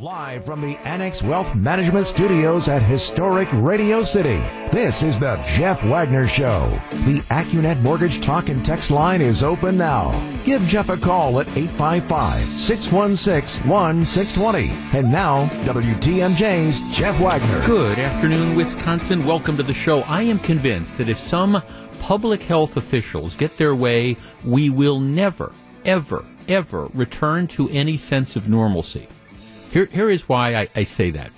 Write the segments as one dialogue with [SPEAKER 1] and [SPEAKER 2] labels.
[SPEAKER 1] Live from the Annex Wealth Management Studios at historic Radio City, this is the Jeff Wagner Show. The Accunet Mortgage Talk and Text line is open now. Give Jeff a call at 855-616-1620. And now, WTMJ's Jeff Wagner.
[SPEAKER 2] Good afternoon, Wisconsin. Welcome to the show. I am convinced that if some public health officials get their way, we will never, ever, ever return to any sense of normalcy. Here, here is why I, I say that.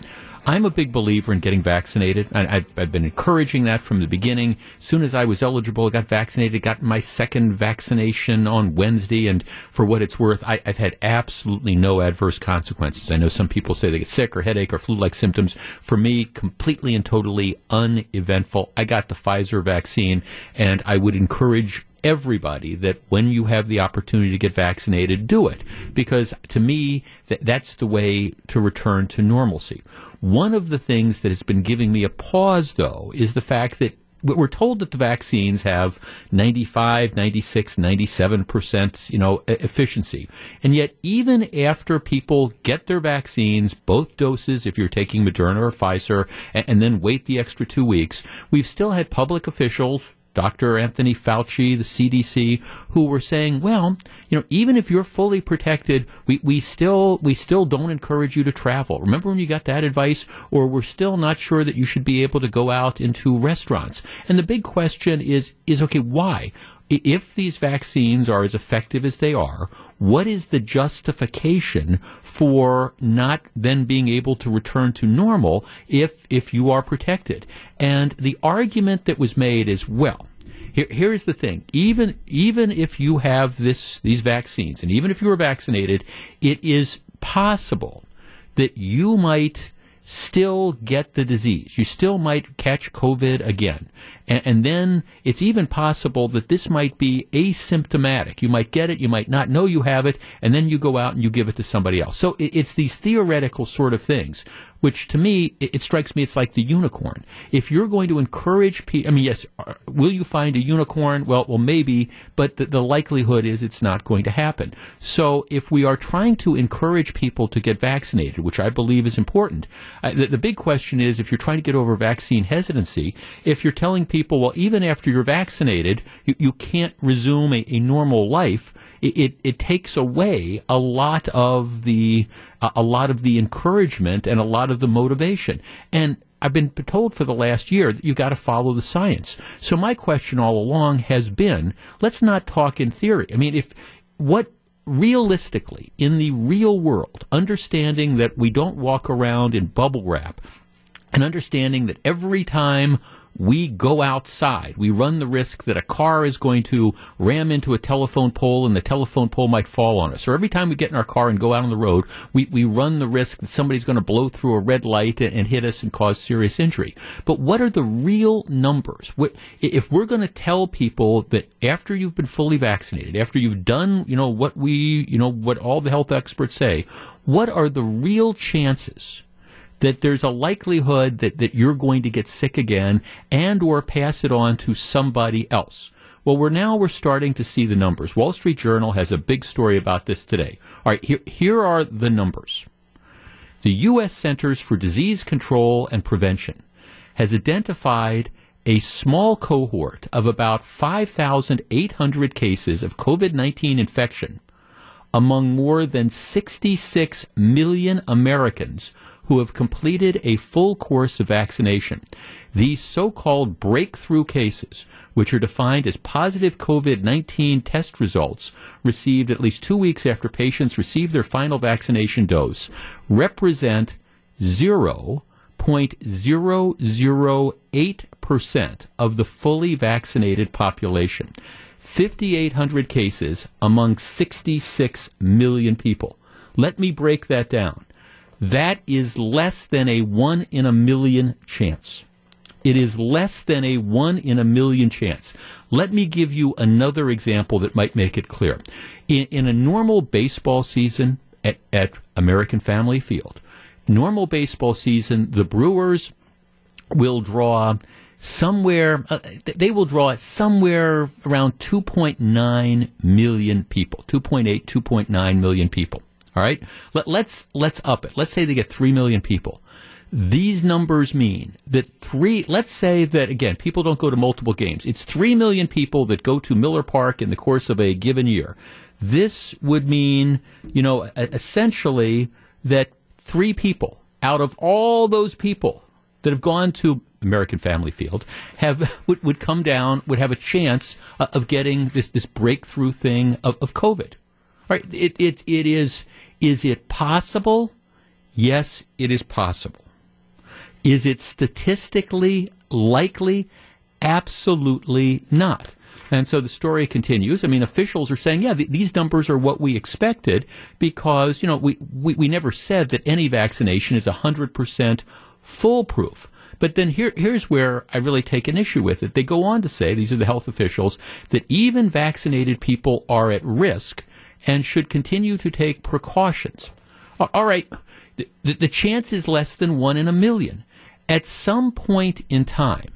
[SPEAKER 2] I'm a big believer in getting vaccinated. I, I've, I've, been encouraging that from the beginning. As soon as I was eligible, I got vaccinated, got my second vaccination on Wednesday, and for what it's worth, I, have had absolutely no adverse consequences. I know some people say they get sick or headache or flu-like symptoms. For me, completely and totally uneventful. I got the Pfizer vaccine, and I would encourage everybody that when you have the opportunity to get vaccinated, do it. Because to me, th- that's the way to return to normalcy. One of the things that has been giving me a pause, though, is the fact that we're told that the vaccines have 95, 96, 97%, you know, efficiency. And yet, even after people get their vaccines, both doses, if you're taking Moderna or Pfizer, and, and then wait the extra two weeks, we've still had public officials, Dr. Anthony Fauci, the CDC, who were saying, well, you know, even if you're fully protected, we, we still we still don't encourage you to travel. Remember when you got that advice? Or we're still not sure that you should be able to go out into restaurants. And the big question is is okay, why? If these vaccines are as effective as they are, what is the justification for not then being able to return to normal if if you are protected? And the argument that was made is well. Here, here's the thing: even even if you have this these vaccines, and even if you are vaccinated, it is possible that you might still get the disease. You still might catch COVID again. And, and, then it's even possible that this might be asymptomatic. You might get it, you might not know you have it, and then you go out and you give it to somebody else. So it, it's these theoretical sort of things which to me, it, it, strikes me it's like the unicorn. If you're going to encourage people, I mean, yes, uh, will you find a unicorn? Well, well, maybe, but the, the likelihood is it's not going to happen. So if we are trying to encourage people to get vaccinated, which I believe is important, uh, the, the big question is if you're trying to get over vaccine hesitancy, if you're telling people, well, even after you're vaccinated, you, you can't resume a, a normal life, it, it, it takes away a lot of the a lot of the encouragement and a lot of the motivation. And I've been told for the last year that you've got to follow the science. So my question all along has been, let's not talk in theory. I mean, if what realistically in the real world, understanding that we don't walk around in bubble wrap and understanding that every time we go outside. We run the risk that a car is going to ram into a telephone pole and the telephone pole might fall on us. Or every time we get in our car and go out on the road, we, we run the risk that somebody's going to blow through a red light and, and hit us and cause serious injury. But what are the real numbers? If we're going to tell people that after you've been fully vaccinated, after you've done, you know, what we, you know, what all the health experts say, what are the real chances that there's a likelihood that, that you're going to get sick again and or pass it on to somebody else. Well, we're now we're starting to see the numbers. Wall Street Journal has a big story about this today. All right, here here are the numbers. The U.S. Centers for Disease Control and Prevention has identified a small cohort of about 5,800 cases of COVID 19 infection among more than 66 million Americans who have completed a full course of vaccination. These so-called breakthrough cases, which are defined as positive COVID-19 test results received at least two weeks after patients receive their final vaccination dose, represent 0.008% of the fully vaccinated population. 5,800 cases among 66 million people. Let me break that down. That is less than a one in a million chance. It is less than a one in a million chance. Let me give you another example that might make it clear. In, in a normal baseball season at, at American Family Field, normal baseball season, the Brewers will draw somewhere, uh, they will draw somewhere around 2.9 million people, 2.8, 2.9 million people. All right, Let, let's let's up it. Let's say they get three million people. These numbers mean that three, let's say that again, people don't go to multiple games. It's three million people that go to Miller Park in the course of a given year. This would mean, you know, essentially that three people out of all those people that have gone to American Family Field have would, would come down would have a chance uh, of getting this this breakthrough thing of, of COVID. Right? It, it it is is it possible? Yes, it is possible. Is it statistically likely? Absolutely not. And so the story continues. I mean, officials are saying, yeah, th- these numbers are what we expected because, you know, we, we, we never said that any vaccination is 100% foolproof. But then here, here's where I really take an issue with it. They go on to say, these are the health officials, that even vaccinated people are at risk and should continue to take precautions. All right, the, the chance is less than one in a million. At some point in time,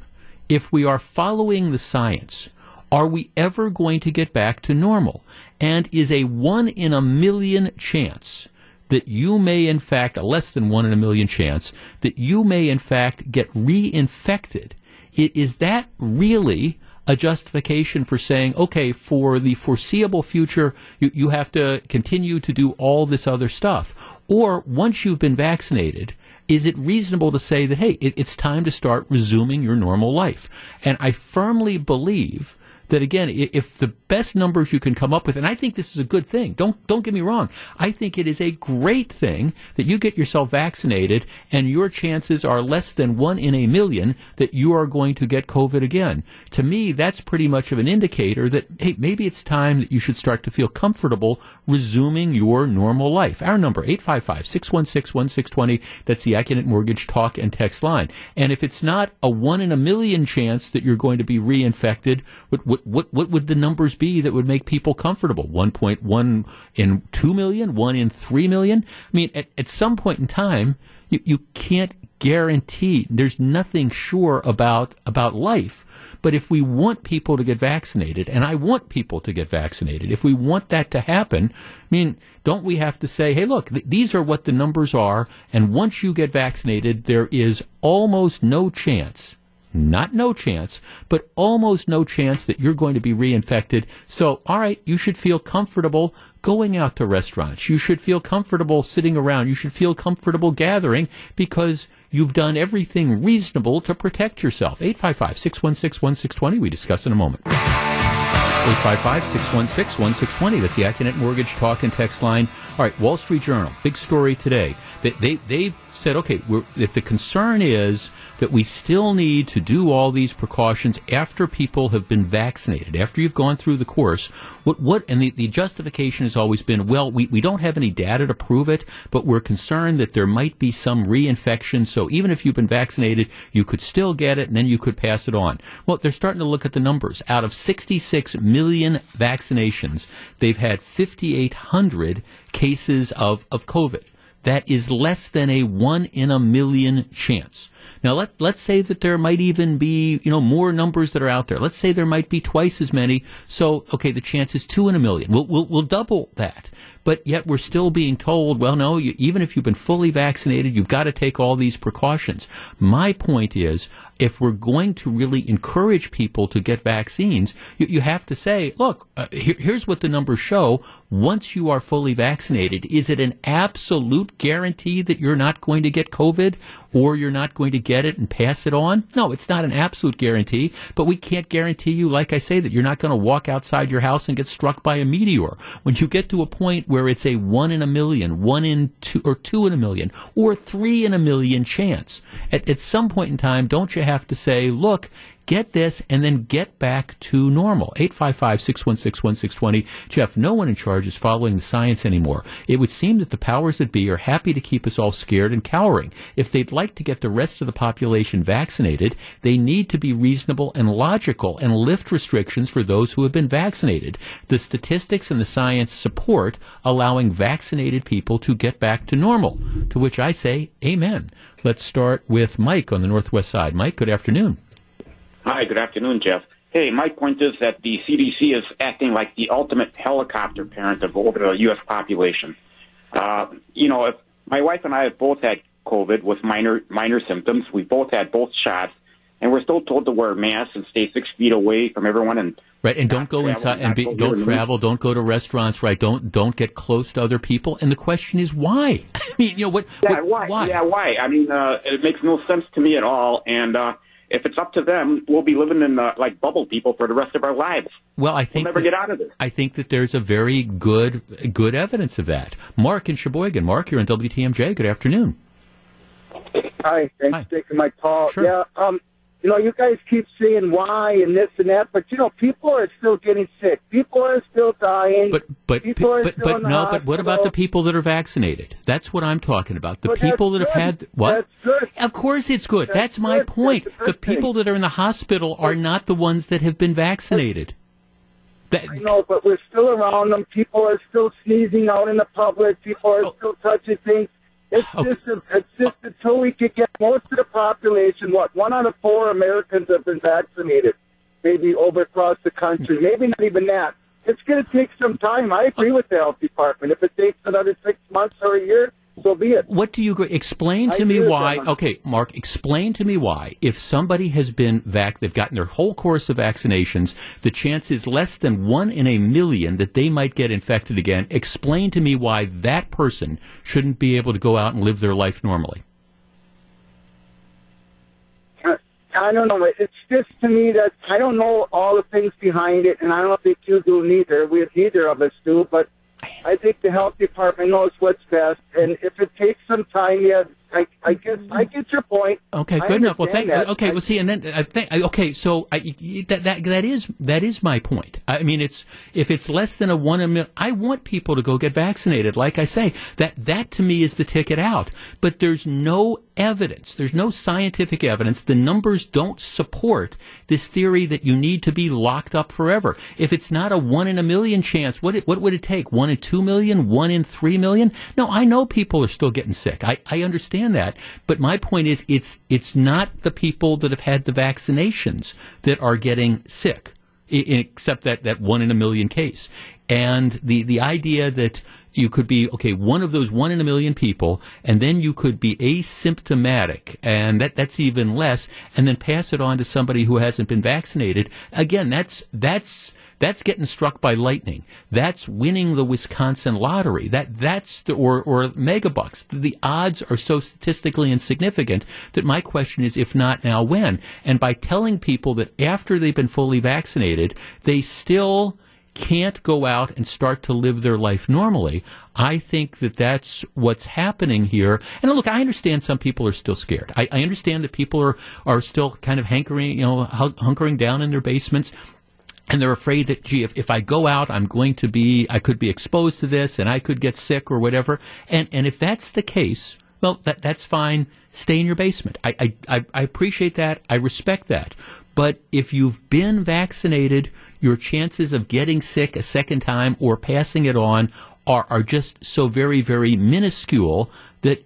[SPEAKER 2] if we are following the science, are we ever going to get back to normal? And is a one in a million chance that you may in fact, a less than one in a million chance, that you may in fact get reinfected? Is that really a justification for saying, okay, for the foreseeable future, you, you have to continue to do all this other stuff? Or once you've been vaccinated, is it reasonable to say that, hey, it, it's time to start resuming your normal life? And I firmly believe that again, if the best numbers you can come up with, and I think this is a good thing. Don't don't get me wrong. I think it is a great thing that you get yourself vaccinated, and your chances are less than one in a million that you are going to get COVID again. To me, that's pretty much of an indicator that hey, maybe it's time that you should start to feel comfortable resuming your normal life. Our number 855-616-1620. That's the Accunet Mortgage talk and text line. And if it's not a one in a million chance that you're going to be reinfected, what, what, what, what would the numbers be that would make people comfortable? 1.1 in 2 million? 1 in 3 million? I mean, at, at some point in time, you, you can't guarantee, there's nothing sure about, about life. But if we want people to get vaccinated, and I want people to get vaccinated, if we want that to happen, I mean, don't we have to say, hey, look, th- these are what the numbers are, and once you get vaccinated, there is almost no chance not no chance, but almost no chance that you're going to be reinfected. So, all right, you should feel comfortable going out to restaurants. You should feel comfortable sitting around. You should feel comfortable gathering because you've done everything reasonable to protect yourself. 855 616 1620. We discuss in a moment. 855-616-1620. That's the Accunet Mortgage Talk and Text line. All right, Wall Street Journal, big story today. They, they, they've said, okay, if the concern is that we still need to do all these precautions after people have been vaccinated, after you've gone through the course, what, what and the, the justification has always been, well, we, we don't have any data to prove it, but we're concerned that there might be some reinfection, so even if you've been vaccinated, you could still get it and then you could pass it on. Well, they're starting to look at the numbers. Out of 66 million million vaccinations, they've had 5,800 cases of, of COVID. That is less than a one in a million chance. Now let let's say that there might even be you know more numbers that are out there. Let's say there might be twice as many. So okay, the chance is two in a million. We'll we'll, we'll double that but yet we're still being told, well, no, you, even if you've been fully vaccinated, you've got to take all these precautions. My point is, if we're going to really encourage people to get vaccines, you, you have to say, look, uh, here, here's what the numbers show. Once you are fully vaccinated, is it an absolute guarantee that you're not going to get COVID or you're not going to get it and pass it on? No, it's not an absolute guarantee, but we can't guarantee you, like I say, that you're not going to walk outside your house and get struck by a meteor. When you get to a point where it's a one in a million, one in two, or two in a million, or three in a million chance. At, at some point in time, don't you have to say, look, get this and then get back to normal. 855-616-1620. Jeff, no one in charge is following the science anymore. It would seem that the powers that be are happy to keep us all scared and cowering. If they'd like to get the rest of the population vaccinated, they need to be reasonable and logical and lift restrictions for those who have been vaccinated. The statistics and the science support allowing vaccinated people to get back to normal. To which I say, amen. Let's start with Mike on the Northwest side. Mike, good afternoon.
[SPEAKER 3] Hi, good afternoon, Jeff. Hey, my point is that the CDC is acting like the ultimate helicopter parent of over the U.S. population. Uh, you know, if my wife and I have both had COVID with minor minor symptoms, we both had both shots, and we're still told to wear masks and stay six feet away from everyone and
[SPEAKER 2] right and don't go inside and be, don't travel don't go to restaurants right don't don't get close to other people and the question is why i mean you know what
[SPEAKER 3] yeah what, why? why? yeah why i mean uh it makes no sense to me at all and uh if it's up to them, we'll be living in uh, like bubble people for the rest of our lives.
[SPEAKER 2] Well, I think
[SPEAKER 3] we'll never
[SPEAKER 2] that,
[SPEAKER 3] get out of this.
[SPEAKER 2] I think that there's a very good good evidence of that. Mark in Sheboygan. Mark, you're in WTMJ. Good afternoon.
[SPEAKER 4] Hi, thanks Hi. for taking my call.
[SPEAKER 2] Sure.
[SPEAKER 4] Yeah, um, you know, you guys keep saying why and this and that, but you know, people are still getting sick. People are still dying.
[SPEAKER 2] But but
[SPEAKER 4] people are
[SPEAKER 2] but,
[SPEAKER 4] still
[SPEAKER 2] but no,
[SPEAKER 4] hospital.
[SPEAKER 2] but what about the people that are vaccinated? That's what I'm talking about. The
[SPEAKER 4] But
[SPEAKER 2] people that
[SPEAKER 4] that's
[SPEAKER 2] have
[SPEAKER 4] good.
[SPEAKER 2] had what?
[SPEAKER 4] That's good.
[SPEAKER 2] Of course it's good. That's,
[SPEAKER 4] That's
[SPEAKER 2] my
[SPEAKER 4] good.
[SPEAKER 2] point.
[SPEAKER 4] That's a
[SPEAKER 2] The people that are in the hospital are not the ones that have been vaccinated. That,
[SPEAKER 4] I know, but we're still around them. People are still sneezing out in the public. People are
[SPEAKER 2] Oh.
[SPEAKER 4] still touching things. It's
[SPEAKER 2] Okay.
[SPEAKER 4] just, it's just until we could get most of the population. What one out of four Americans have been vaccinated, maybe over across the country. Maybe not even that. It's going to take some time. I agree with the health department. If it takes another six months or a year, so be it.
[SPEAKER 2] What do you agree? Explain
[SPEAKER 4] I
[SPEAKER 2] to me why. Okay, Mark, explain to me why. If somebody has been vac, they've gotten their whole course of vaccinations, the chance is less than one in a million that they might get infected again. Explain to me why that person shouldn't be able to go out and live their life normally.
[SPEAKER 4] I don't know. It's just to me that I don't know all the things behind it, and I don't think you do neither. We neither of us do, but I think the health department knows what's best. And if it takes some time, yeah, I, I guess I get your point.
[SPEAKER 2] Okay, good enough. Well, thank.
[SPEAKER 4] that.
[SPEAKER 2] Okay,
[SPEAKER 4] I-
[SPEAKER 2] well, see, and then uh, I think. Uh, okay, so I, that that that is that is my point. I mean, it's if it's less than a one in a million, I want people to go get vaccinated. Like I say, that that to me is the ticket out. But there's no evidence. There's no scientific evidence. The numbers don't support this theory that you need to be locked up forever. If it's not a one in a million chance, what it, what would it take? One in two million? One in three million? No, I know people are still getting sick. I, I understand that. But my point is, it's it's not the people that have had the vaccinations that are getting sick, except that that one in a million case. And the the idea that you could be okay one of those one in a million people and then you could be asymptomatic and that that's even less and then pass it on to somebody who hasn't been vaccinated again that's that's that's getting struck by lightning that's winning the Wisconsin lottery that that's the, or or megabucks the odds are so statistically insignificant that my question is if not now when and by telling people that after they've been fully vaccinated they still can't go out and start to live their life normally. I think that that's what's happening here. And look, I understand some people are still scared. I, I understand that people are, are still kind of hankering, you know, hunkering down in their basements. And they're afraid that, gee, if, if I go out, I'm going to be, I could be exposed to this and I could get sick or whatever. And, and if that's the case, well, that, that's fine. Stay in your basement. I, I, I appreciate that. I respect that. But if you've been vaccinated, your chances of getting sick a second time or passing it on are, are just so very, very minuscule that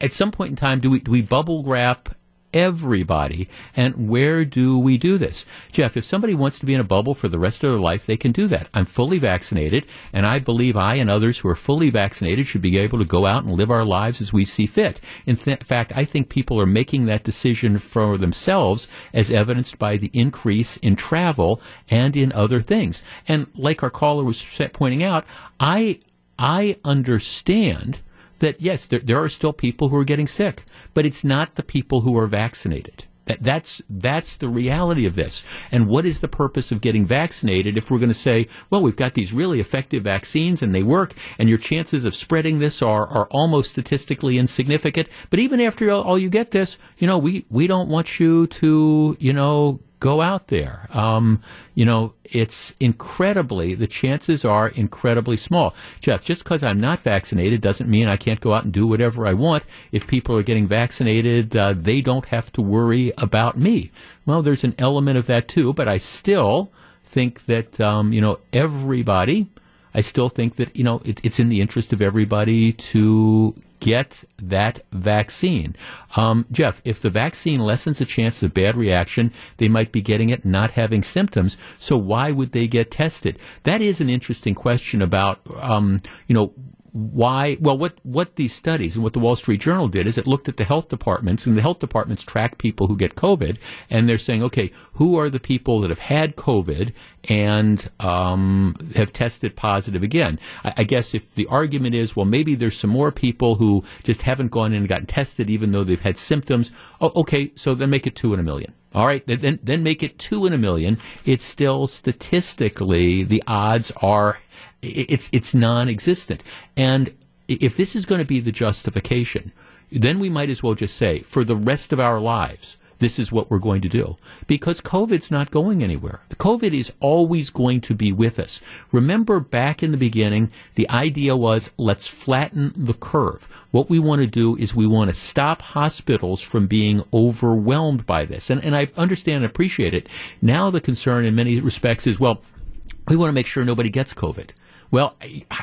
[SPEAKER 2] at some point in time, do we, do we bubble wrap everybody? And where do we do this? Jeff, if somebody wants to be in a bubble for the rest of their life, they can do that. I'm fully vaccinated, and I believe I and others who are fully vaccinated should be able to go out and live our lives as we see fit. In th- fact, I think people are making that decision for themselves as evidenced by the increase in travel and in other things. And like our caller was pointing out, I, I understand that yes, there, there are still people who are getting sick, but it's not the people who are vaccinated. That, that's that's the reality of this. And what is the purpose of getting vaccinated if we're going to say, well, we've got these really effective vaccines and they work, and your chances of spreading this are are almost statistically insignificant. But even after all, all you get this, you know, we we don't want you to, you know, go out there. Um, you know, it's incredibly, the chances are incredibly small. Jeff, just because I'm not vaccinated doesn't mean I can't go out and do whatever I want. If people are getting vaccinated, uh, they don't have to worry about me. Well, there's an element of that too, but I still think that, um, you know, everybody, I still think that, you know, it, it's in the interest of everybody to get that vaccine. Um, Jeff, if the vaccine lessens the chance of bad reaction, they might be getting it not having symptoms. So why would they get tested? That is an interesting question about, um, you know, why? Well, what what these studies and what the Wall Street Journal did is it looked at the health departments, and the health departments track people who get COVID, and they're saying, okay, who are the people that have had COVID and um, have tested positive again? I, I, guess if the argument is, well, maybe there's some more people who just haven't gone in and gotten tested, even though they've had symptoms. Oh, okay, so then make it two in a million. All right, then then make it two in a million. It's still statistically the odds are it's it's non-existent. And if this is going to be the justification, then we might as well just say for the rest of our lives this is what we're going to do. Because COVID's not going anywhere. The COVID is always going to be with us. Remember back in the beginning, the idea was let's flatten the curve. What we want to do is we want to stop hospitals from being overwhelmed by this. And, and I understand and appreciate it. Now the concern in many respects is, well, we want to make sure nobody gets COVID. Well,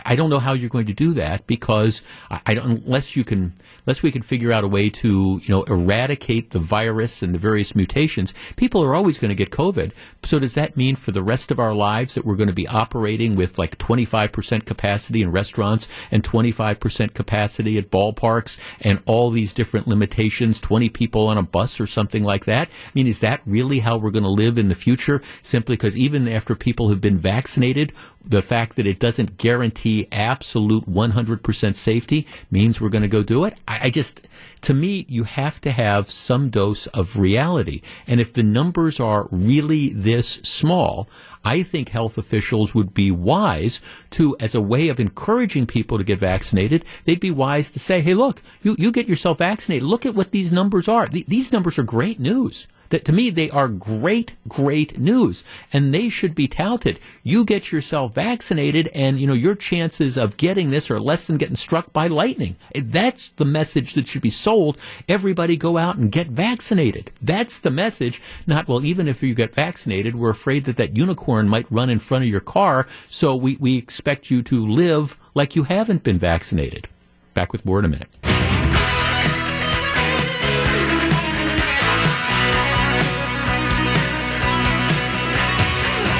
[SPEAKER 2] I don't know how you're going to do that because I don't, unless you can, unless we can figure out a way to, you know, eradicate the virus and the various mutations, people are always going to get COVID. So does that mean for the rest of our lives that we're going to be operating with like 25% capacity in restaurants and 25% capacity at ballparks and all these different limitations, 20 people on a bus or something like that? I mean, is that really how we're going to live in the future? Simply because even after people have been vaccinated, the fact that it doesn't guarantee absolute 100% safety means we're going to go do it. I, I, just, to me, you have to have some dose of reality. And if the numbers are really this small, I think health officials would be wise to, as a way of encouraging people to get vaccinated, they'd be wise to say, hey, look, you, you get yourself vaccinated. Look at what these numbers are. Th- these numbers are great news to me they are great, great news, and they should be touted. You get yourself vaccinated, and you know your chances of getting this are less than getting struck by lightning. Eh, that's the message that should be sold. Everybody go out and get vaccinated. That's the message. Not well, even if you get vaccinated, we're afraid that that unicorn might run in front of your car, so we, we expect you to live like you haven't been vaccinated. Back with more in a minute.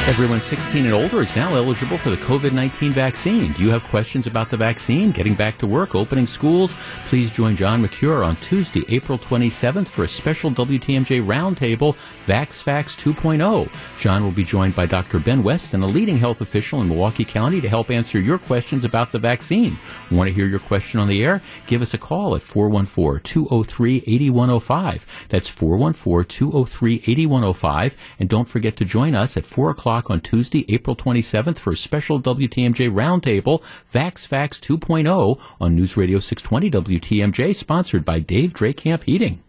[SPEAKER 2] Everyone 16 and older is now eligible for the COVID 19 vaccine. Do you have questions about the vaccine, getting back to work, opening schools? Please join John Mercure on Tuesday, April 27th for a special WTMJ roundtable, VaxFax 2.0. John will be joined by Dr. Ben Weston, a leading health official in Milwaukee County, to help answer your questions about the vaccine. Want to hear your question on the air? Give us a call at 414 203 8105. That's 414 203 8105. And don't forget to join us at 4 o'clock o'clock on Tuesday, April 27th for a special WTMJ roundtable, VaxFax 2.0 on News Radio 620 WTMJ, sponsored by Dave Drake Camp Heating.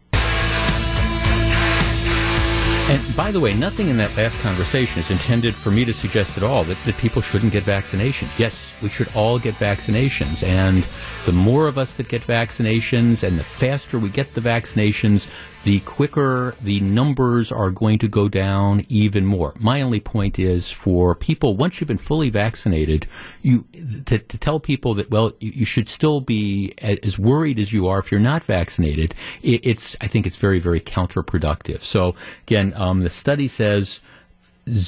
[SPEAKER 2] And by the way, nothing in that last conversation is intended for me to suggest at all that, that people shouldn't get vaccinations. Yes, we should all get vaccinations. And the more of us that get vaccinations and the faster we get the vaccinations, the quicker the numbers are going to go down even more. My only point is for people, once you've been fully vaccinated, you to, to tell people that, well, you, you, should still be as worried as you are if you're not vaccinated, it, it's, I think it's very, very counterproductive. So again, um, the study says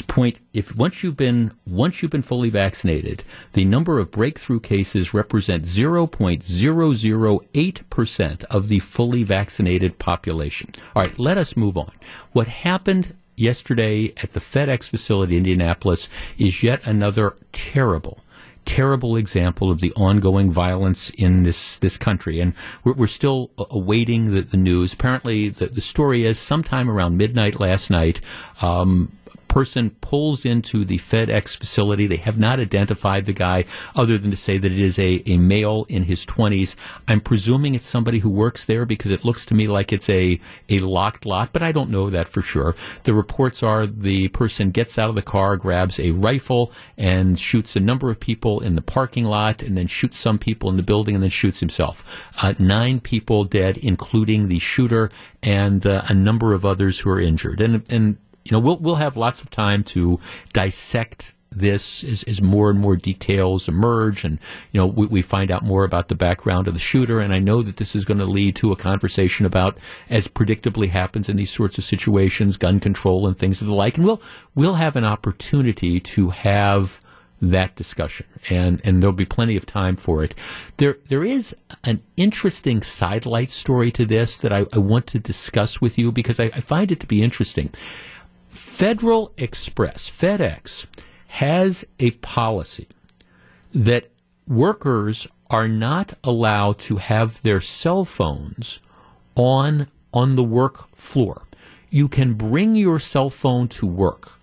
[SPEAKER 2] point if once you've been once you've been fully vaccinated the number of breakthrough cases represent 0.008% of the fully vaccinated population all right let us move on what happened yesterday at the FedEx facility in Indianapolis is yet another terrible terrible example of the ongoing violence in this this country, and we're, we're still awaiting the, the, news. Apparently, the, the story is sometime around midnight last night. Um, person pulls into the FedEx facility. They have not identified the guy other than to say that it is a, a male in his 20s. I'm presuming it's somebody who works there because it looks to me like it's a, a locked lot, but I don't know that for sure. The reports are the person gets out of the car, grabs a rifle, and shoots a number of people in the parking lot, and then shoots some people in the building, and then shoots himself. Uh, nine people dead, including the shooter, and uh, a number of others who are injured. And, and you know, we'll we'll have lots of time to dissect this as, as more and more details emerge and you know we, we, find out more about the background of the shooter and I know that this is going to lead to a conversation about as predictably happens in these sorts of situations gun control and things of the like and we'll we'll have an opportunity to have that discussion, and and there'll be plenty of time for it. There there is an interesting sidelight story to this that I, I want to discuss with you because I, I find it to be interesting. Federal Express, FedEx, has a policy that workers are not allowed to have their cell phones on on the work floor. You can bring your cell phone to work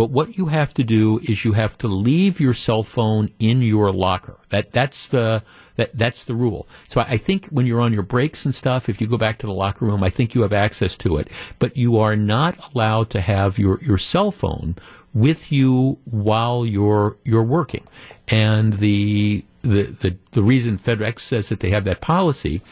[SPEAKER 2] but what you have to do is you have to leave your cell phone in your locker. That that's the that that's the rule. So I think when you're on your breaks and stuff, if you go back to the locker room, I think you have access to it. But you are not allowed to have your, your cell phone with you while you're you're working. And the the, the, the reason FedEx says that they have that policy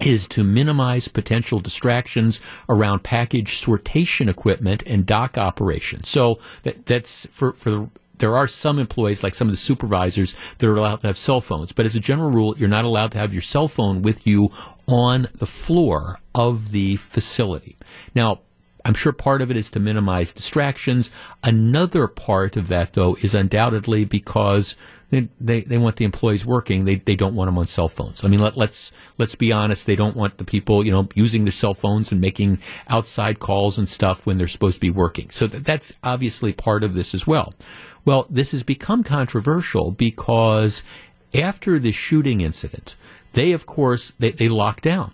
[SPEAKER 2] is to minimize potential distractions around package sortation equipment and dock operations. So that, that's for, for there are some employees, like some of the supervisors, that are allowed to have cell phones. But as a general rule, you're not allowed to have your cell phone with you on the floor of the facility. Now, I'm sure part of it is to minimize distractions. Another part of that, though, is undoubtedly because they, they, they want the employees working. They, they don't want them on cell phones. I mean, let, let's, let's be honest. They don't want the people, you know, using their cell phones and making outside calls and stuff when they're supposed to be working. So that, that's obviously part of this as well. Well, this has become controversial because after the shooting incident, they, of course, they, they locked down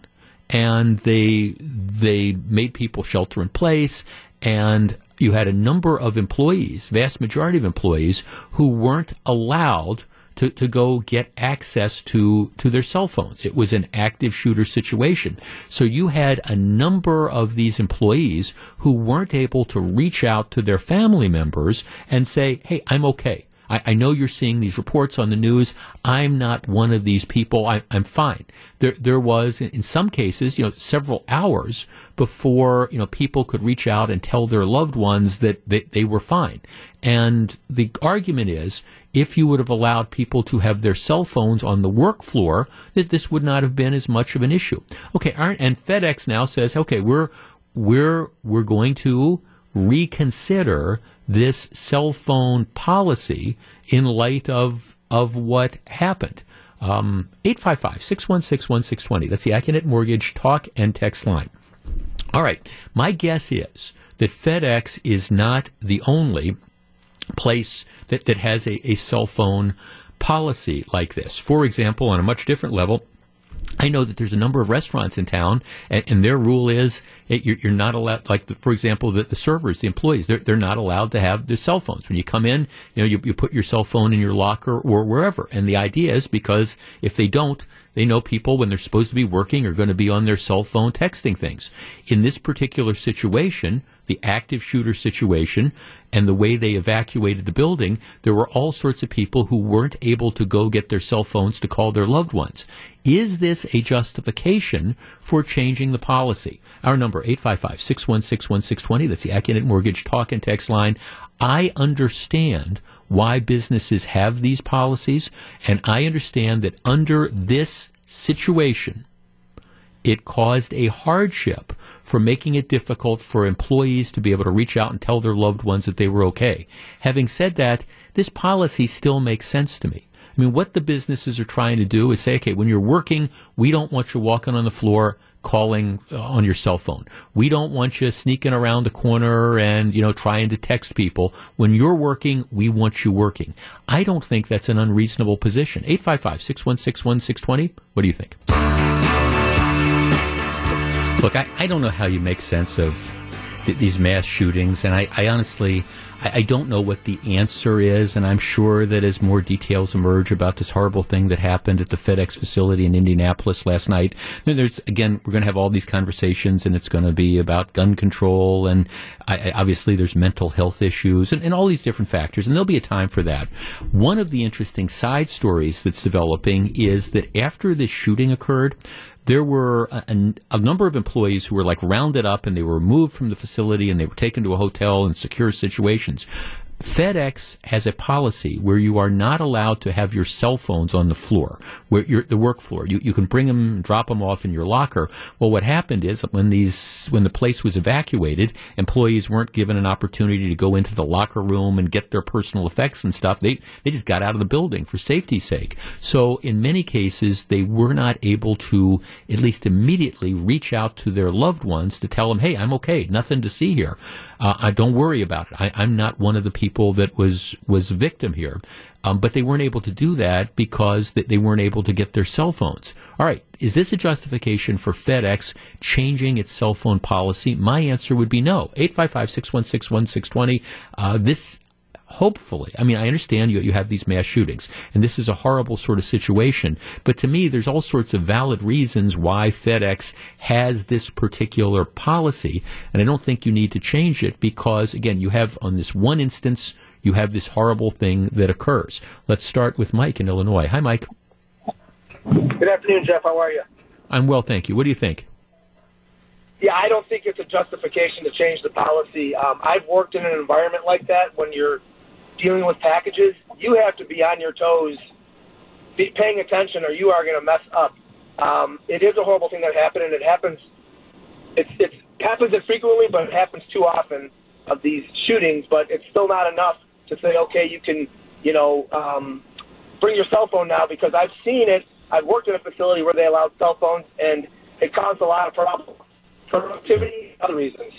[SPEAKER 2] and they, they made people shelter in place and you had a number of employees, vast majority of employees, who weren't allowed to, to go get access to, to their cell phones. It was an active shooter situation. So you had a number of these employees who weren't able to reach out to their family members and say, hey, I'm okay. I, I, know you're seeing these reports on the news. I'm not one of these people. I, am fine. There, there was in some cases, you know, several hours before you know people could reach out and tell their loved ones that they, they were fine. And the argument is, if you would have allowed people to have their cell phones on the work floor, that this would not have been as much of an issue. Okay, and FedEx now says, okay, we're we're we're going to reconsider this cell phone policy in light of of what happened. Um, 855 616 1620. That's the Accunet Mortgage talk and text line. All right. My guess is that FedEx is not the only place that, that has a, a cell phone policy like this. For example, on a much different level, I know that there's a number of restaurants in town, and, and their rule is you're, you're, not allowed. Like, the, for example, the, the, servers, the employees, they're, they're not allowed to have their cell phones. When you come in, you know, you, you put your cell phone in your locker or wherever. And the idea is because if they don't, they know people when they're supposed to be working are going to be on their cell phone texting things. In this particular situation, the active shooter situation and the way they evacuated the building, there were all sorts of people who weren't able to go get their cell phones to call their loved ones. Is this a justification for changing the policy? Our number, 855-616-1620. That's the Accunet Mortgage talk and text line. I understand why businesses have these policies, and I understand that under this situation, it caused a hardship for making it difficult for employees to be able to reach out and tell their loved ones that they were okay. Having said that, this policy still makes sense to me. I mean, what the businesses are trying to do is say, okay, when you're working, we don't want you walking on the floor calling uh, on your cell phone. We don't want you sneaking around the corner and, you know, trying to text people. When you're working, we want you working. I don't think that's an unreasonable position. 855 616 1620. What do you think? Look, I, I don't know how you make sense of th- these mass shootings, and I, I honestly I, I, don't know what the answer is, and I'm sure that as more details emerge about this horrible thing that happened at the FedEx facility in Indianapolis last night, there's again we're going to have all these conversations, and it's going to be about gun control, and I, obviously there's mental health issues, and, and all these different factors, and there'll be a time for that. One of the interesting side stories that's developing is that after this shooting occurred, there were a, a, number of employees who were like rounded up and they were moved from the facility and they were taken to a hotel in secure situations. FedEx has a policy where you are not allowed to have your cell phones on the floor, where the work floor. You, you can bring them, drop them off in your locker. Well, what happened is when these, when the place was evacuated, employees weren't given an opportunity to go into the locker room and get their personal effects and stuff. They, they just got out of the building for safety's sake. So in many cases, they were not able to at least immediately reach out to their loved ones to tell them, hey, I'm okay, nothing to see here. Uh, don't worry about it. I, am not one of the people that was was victim here. Um, but they weren't able to do that because they weren't able to get their cell phones. All right, is this a justification for FedEx changing its cell phone policy? My answer would be no. 855-616-1620. Uh, this hopefully, I mean, I understand you, you have these mass shootings, and this is a horrible sort of situation, but to me, there's all sorts of valid reasons why FedEx has this particular policy, and I don't think you need to change it because, again, you have on this one instance, you have this horrible thing that occurs. Let's start with Mike in Illinois. Hi, Mike.
[SPEAKER 5] Good afternoon, Jeff. How are you?
[SPEAKER 2] I'm well, thank you. What do you think?
[SPEAKER 5] Yeah, I don't think it's a justification to change the policy. Um, I've worked in an environment like that when you're dealing with packages, you have to be on your toes, be paying attention, or you are going to mess up. Um, it is a horrible thing that happened, and it happens. It's it happens infrequently, but it happens too often of these shootings. But it's still not enough to say, okay, you can, you know, um, bring your cell phone now because I've seen it. I've worked in a facility where they allowed cell phones, and it caused a lot of problems, productivity, other reasons.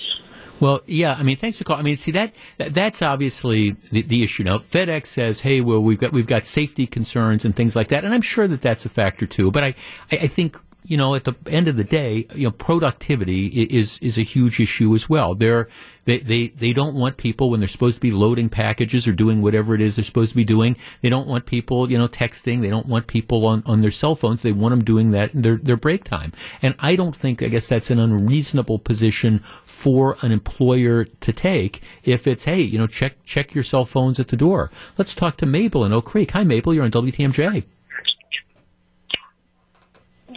[SPEAKER 2] Well, yeah, I mean, thanks for calling. I mean, see that, that's obviously the, the, issue. Now, FedEx says, "Hey, well, we've got we've got safety concerns and things like that," and I'm sure that that's a factor too. But I, I, I think you know, at the end of the day, you know, productivity is is a huge issue as well. They're they, they, they don't want people when they're supposed to be loading packages or doing whatever it is they're supposed to be doing. They don't want people, you know, texting. They don't want people on, on their cell phones. They want them doing that in their, their break time. And I don't think, I guess that's an unreasonable position for an employer to take if it's, hey, you know, check, check your cell phones at the door. Let's talk to Mabel in Oak Creek. Hi, Mabel. You're on WTMJ.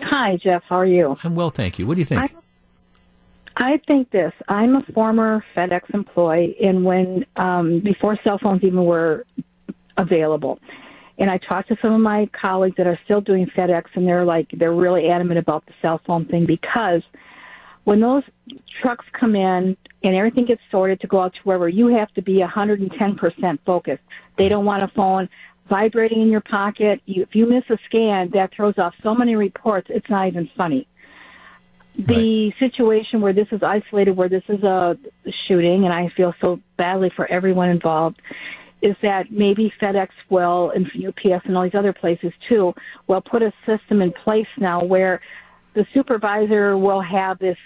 [SPEAKER 6] Hi, Jeff. How are you?
[SPEAKER 2] I'm well, thank you. What do you think? I,
[SPEAKER 6] I think this. I'm a former FedEx employee, and when um, before cell phones even were available, and I talked to some of my colleagues that are still doing FedEx, and they're like they're really adamant about the cell phone thing because when those trucks come in and everything gets sorted to go out to wherever, you have to be 110% focused. They don't want a phone vibrating in your pocket. You, if you miss a scan, that throws off so many reports, it's not even funny. The right. situation where this is isolated, where this is a shooting, and I feel so badly for everyone involved, is that maybe FedEx will, and UPS and all these other places too, will put a system in place now where the supervisor will have this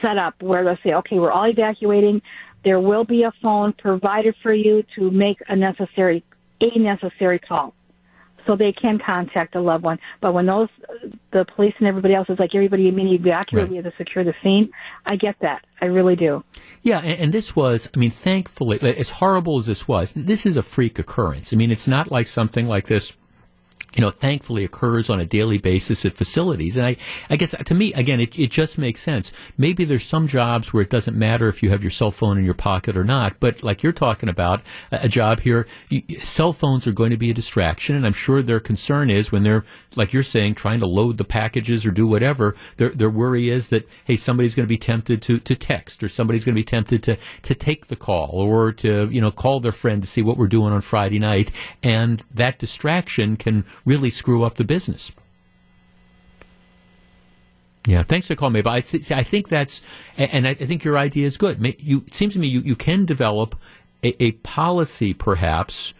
[SPEAKER 6] set up where they'll say, okay, we're all evacuating. There will be a phone provided for you to make a necessary a necessary call. So they can contact a loved one. But when those, the police and everybody else is like, everybody immediately evacuate, right. we have to secure the scene. I get that. I really do.
[SPEAKER 2] Yeah, and, and, this was, I mean, thankfully, as horrible as this was, this is a freak occurrence. I mean, it's not like something like this you know, thankfully occurs on a daily basis at facilities. And I, I guess to me, again, it, it just makes sense. Maybe there's some jobs where it doesn't matter if you have your cell phone in your pocket or not, but like you're talking about, a, a job here, you, cell phones are going to be a distraction. And I'm sure their concern is when they're, like you're saying, trying to load the packages or do whatever, their, their worry is that, hey, somebody's going to be tempted to, to text or somebody's going to be tempted to, to take the call or to, you know, call their friend to see what we're doing on Friday night. And that distraction can really screw up the business. Yeah, thanks for calling me. But I, I think that's, and I think your idea is good. You, it seems to me you, you can develop a, a policy, perhaps,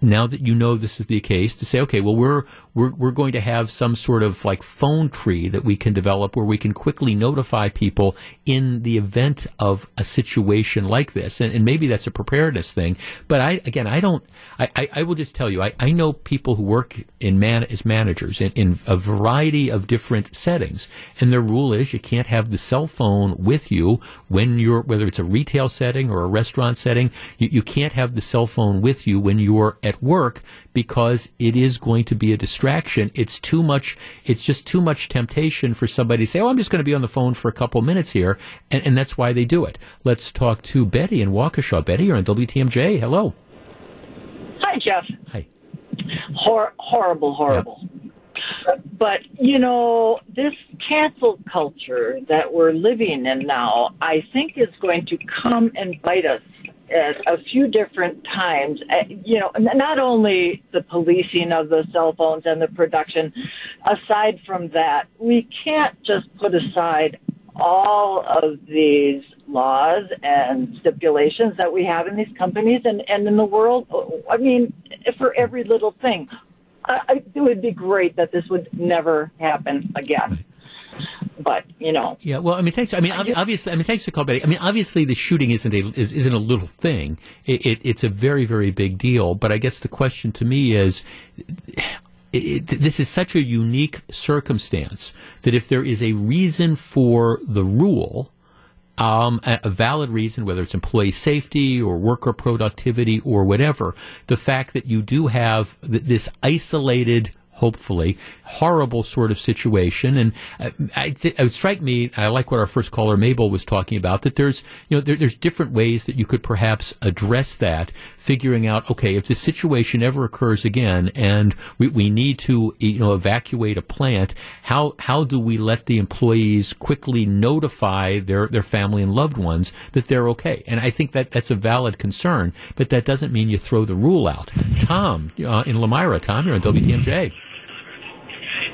[SPEAKER 2] now that you know this is the case, to say, okay, well, we're we're, we're going to have some sort of like phone tree that we can develop where we can quickly notify people in the event of a situation like this. And, and maybe that's a preparedness thing. But I, again, I don't, I, I, I will just tell you, I, I know people who work in man, as managers in, in a variety of different settings. And their rule is you can't have the cell phone with you when you're, whether it's a retail setting or a restaurant setting, you, you can't have the cell phone with you when you're at work because it is going to be a distraction. It's too much. It's just too much temptation for somebody to say, "Oh, I'm just going to be on the phone for a couple minutes here," and, and that's why they do it. Let's talk to Betty in Waukesha. Betty, you're on WTMJ. Hello.
[SPEAKER 7] Hi, Jeff.
[SPEAKER 2] Hi.
[SPEAKER 7] Hor- horrible, horrible. But, you know, this cancel culture that we're living in now, I think is going to come and bite us at a few different times. Uh, You know, not only the policing of the cell phones and the production, aside from that, we can't just put aside all of these laws and stipulations that we have in these companies and, and in the world. I mean, for every little thing. I, it would be great that this would never happen again. But, you know,
[SPEAKER 2] Yeah, well, I mean, thanks. I mean, obvi- obviously, I mean, thanks for calling, Betty. I mean, obviously, the shooting isn't a is, isn't a little thing. It, it, it's a very, very big deal. But I guess the question to me is, it, this is such a unique circumstance that if there is a reason for the rule, um, a, a valid reason, whether it's employee safety or worker productivity or whatever, the fact that you do have th- this isolated, hopefully horrible sort of situation, and uh, I, it would strike me. I like what our first caller Mabel was talking about. That there's you know there, there's different ways that you could perhaps address that. Figuring out okay if the situation ever occurs again, and we, we need to you know evacuate a plant, how how do we let the employees quickly notify their their family and loved ones that they're okay? And I think that that's a valid concern, but that doesn't mean you throw the rule out. Tom uh, in Lamira, Tom, you're on WTMJ.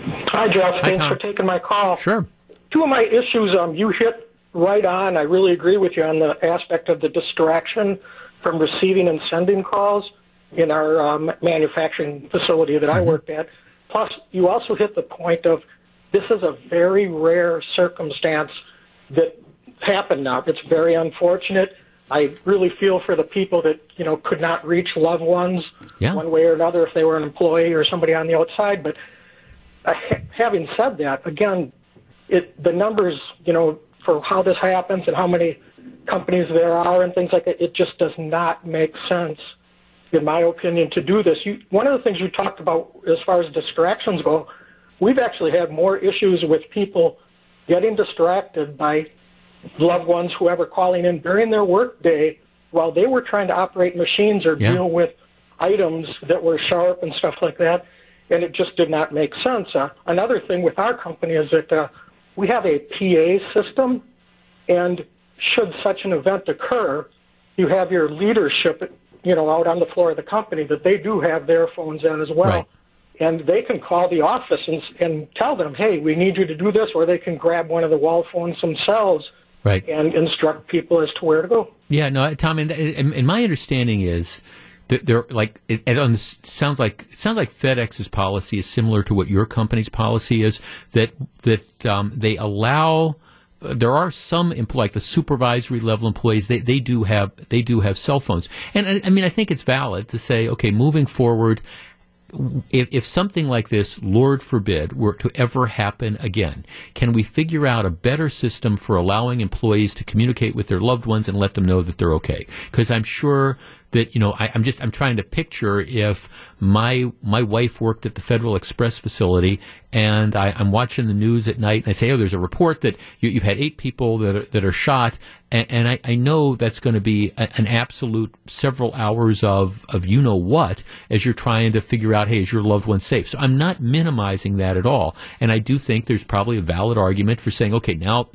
[SPEAKER 8] Hi, Jeff.
[SPEAKER 2] Hi,
[SPEAKER 8] Thanks for taking my call.
[SPEAKER 2] Sure.
[SPEAKER 8] Two of my issues um, you hit right on. I really agree with you on the aspect of the distraction from receiving and sending calls in our um, manufacturing facility that I worked at. Plus, you also hit the point of this is a very rare circumstance that happened now. It's very unfortunate. I really feel for the people that you know could not reach loved ones
[SPEAKER 2] Yeah.
[SPEAKER 8] one way or another if they were an employee or somebody on the outside. But having said that, again, it the numbers, you know, for how this happens and how many companies there are and things like that, it just does not make sense, in my opinion, to do this. You, one of the things you talked about as far as distractions go, we've actually had more issues with people getting distracted by loved ones, whoever calling in during their workday while they were trying to operate machines or
[SPEAKER 2] Yeah.
[SPEAKER 8] deal with items that were sharp and stuff like that, and it just did not make sense. Uh, another thing with our company is that uh, we have a PA system, and should such an event occur, you have your leadership, you know, out on the floor of the company that they do have their phones in as well.
[SPEAKER 2] Right.
[SPEAKER 8] And they can call the office and, and tell them, hey, we need you to do this, or they can grab one of the wall phones themselves
[SPEAKER 2] Right.
[SPEAKER 8] and instruct people as to where to go.
[SPEAKER 2] Yeah, no, Tom, and, and, and my understanding is they're like it, it sounds like it sounds like FedEx's policy is similar to what your company's policy is that that um, they allow. There are some like the supervisory level employees. They they do have they do have cell phones, and I, I mean I think it's valid to say okay, moving forward, if, if something like this, Lord forbid, were to ever happen again, can we figure out a better system for allowing employees to communicate with their loved ones and let them know that they're okay? Because I'm sure that you know I, I'm just I'm trying to picture if my my wife worked at the Federal Express facility and I, I'm watching the news at night and I say oh there's a report that you, you've had eight people that are, that are shot. And, and I, I know that's going to be a, an absolute several hours of of you know what as you're trying to figure out hey is your loved one safe? So I'm not minimizing that at all. And I do think there's probably a valid argument for saying okay now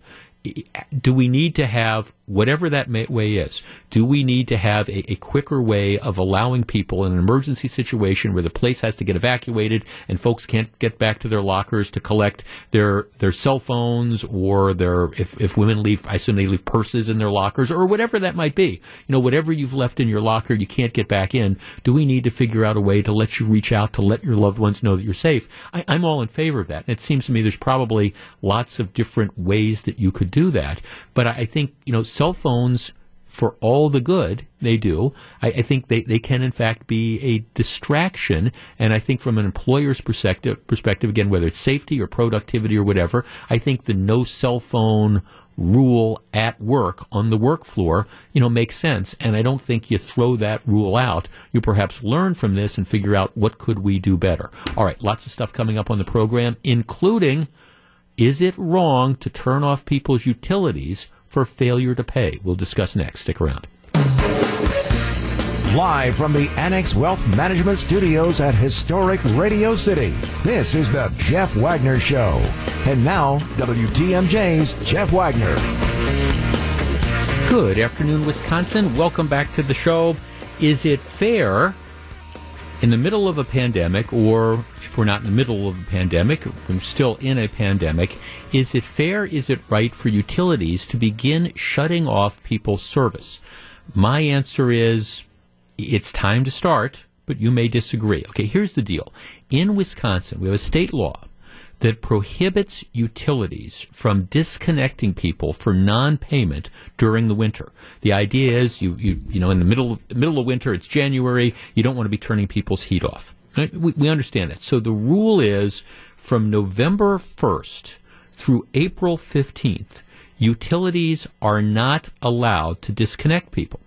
[SPEAKER 2] do we need to have whatever that may, way is? Do we need to have a, a quicker way of allowing people in an emergency situation where the place has to get evacuated and folks can't get back to their lockers to collect their their cell phones or their if, if women leave, I assume they leave purses in their lockers or whatever that might be. You know, whatever you've left in your locker, you can't get back in. Do we need to figure out a way to let you reach out to let your loved ones know that you're safe? I, I'm all in favor of that. And it seems to me there's probably lots of different ways that you could do that. But I I think, you know, cell phones for all the good they do, I, I, think they, they can in fact be a distraction. And I think from an employer's perspective, perspective again, whether it's safety or productivity or whatever, I think the no cell phone rule at work on the work floor, you know, makes sense. And I don't think you throw that rule out. You perhaps learn from this and figure out what could we do better. All right, lots of stuff coming up on the program, including is it wrong to turn off people's utilities for failure to pay? We'll discuss next. Stick around.
[SPEAKER 1] Live from the Annex Wealth Management Studios at historic Radio City, this is the Jeff Wagner Show. And now, WTMJ's Jeff Wagner.
[SPEAKER 2] Good afternoon, Wisconsin. Welcome back to the show. Is it fair in the middle of a pandemic, or if we're not in the middle of a pandemic, we're still in a pandemic, is it fair, is it right for utilities to begin shutting off people's service? My answer is it's time to start, but you may disagree. Okay, here's the deal. In Wisconsin, we have a state law that prohibits utilities from disconnecting people for non-payment during the winter. The idea is you, you, you know, in the middle of, middle of winter, it's January, you don't want to be turning people's heat off. Right? We, we understand that. So the rule is from November 1st through April 15th, utilities are not allowed to disconnect people.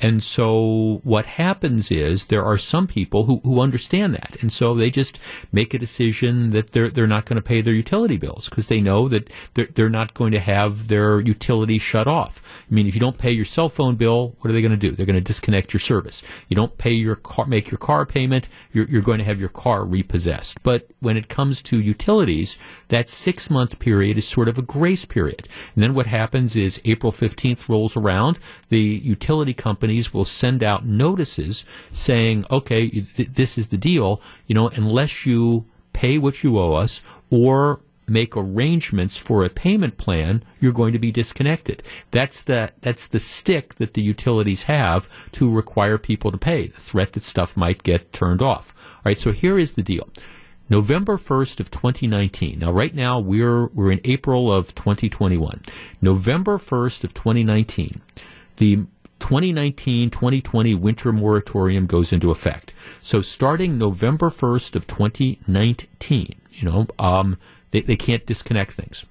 [SPEAKER 2] And so what happens is there are some people who, who understand that. And so they just make a decision that they're, they're not going to pay their utility bills because they know that they're, they're not going to have their utility shut off. I mean, if you don't pay your cell phone bill, what are they going to do? They're going to disconnect your service. You don't pay your car, make your car payment, you're, you're going to have your car repossessed. But when it comes to utilities, that six month period is sort of a grace period. And then what happens is April 15th rolls around, the utility companies will send out notices saying, okay, th- this is the deal, you know, unless you pay what you owe us or make arrangements for a payment plan, you're going to be disconnected. That's the that's the stick that the utilities have to require people to pay. The threat that stuff might get turned off. All right, so here is the deal. November 1st of 2019. Now right now we're we're in April of 2021. November 1st of 2019. The 2019-2020 winter moratorium goes into effect. So starting November 1st of 2019, you know, um, they, they can't disconnect things.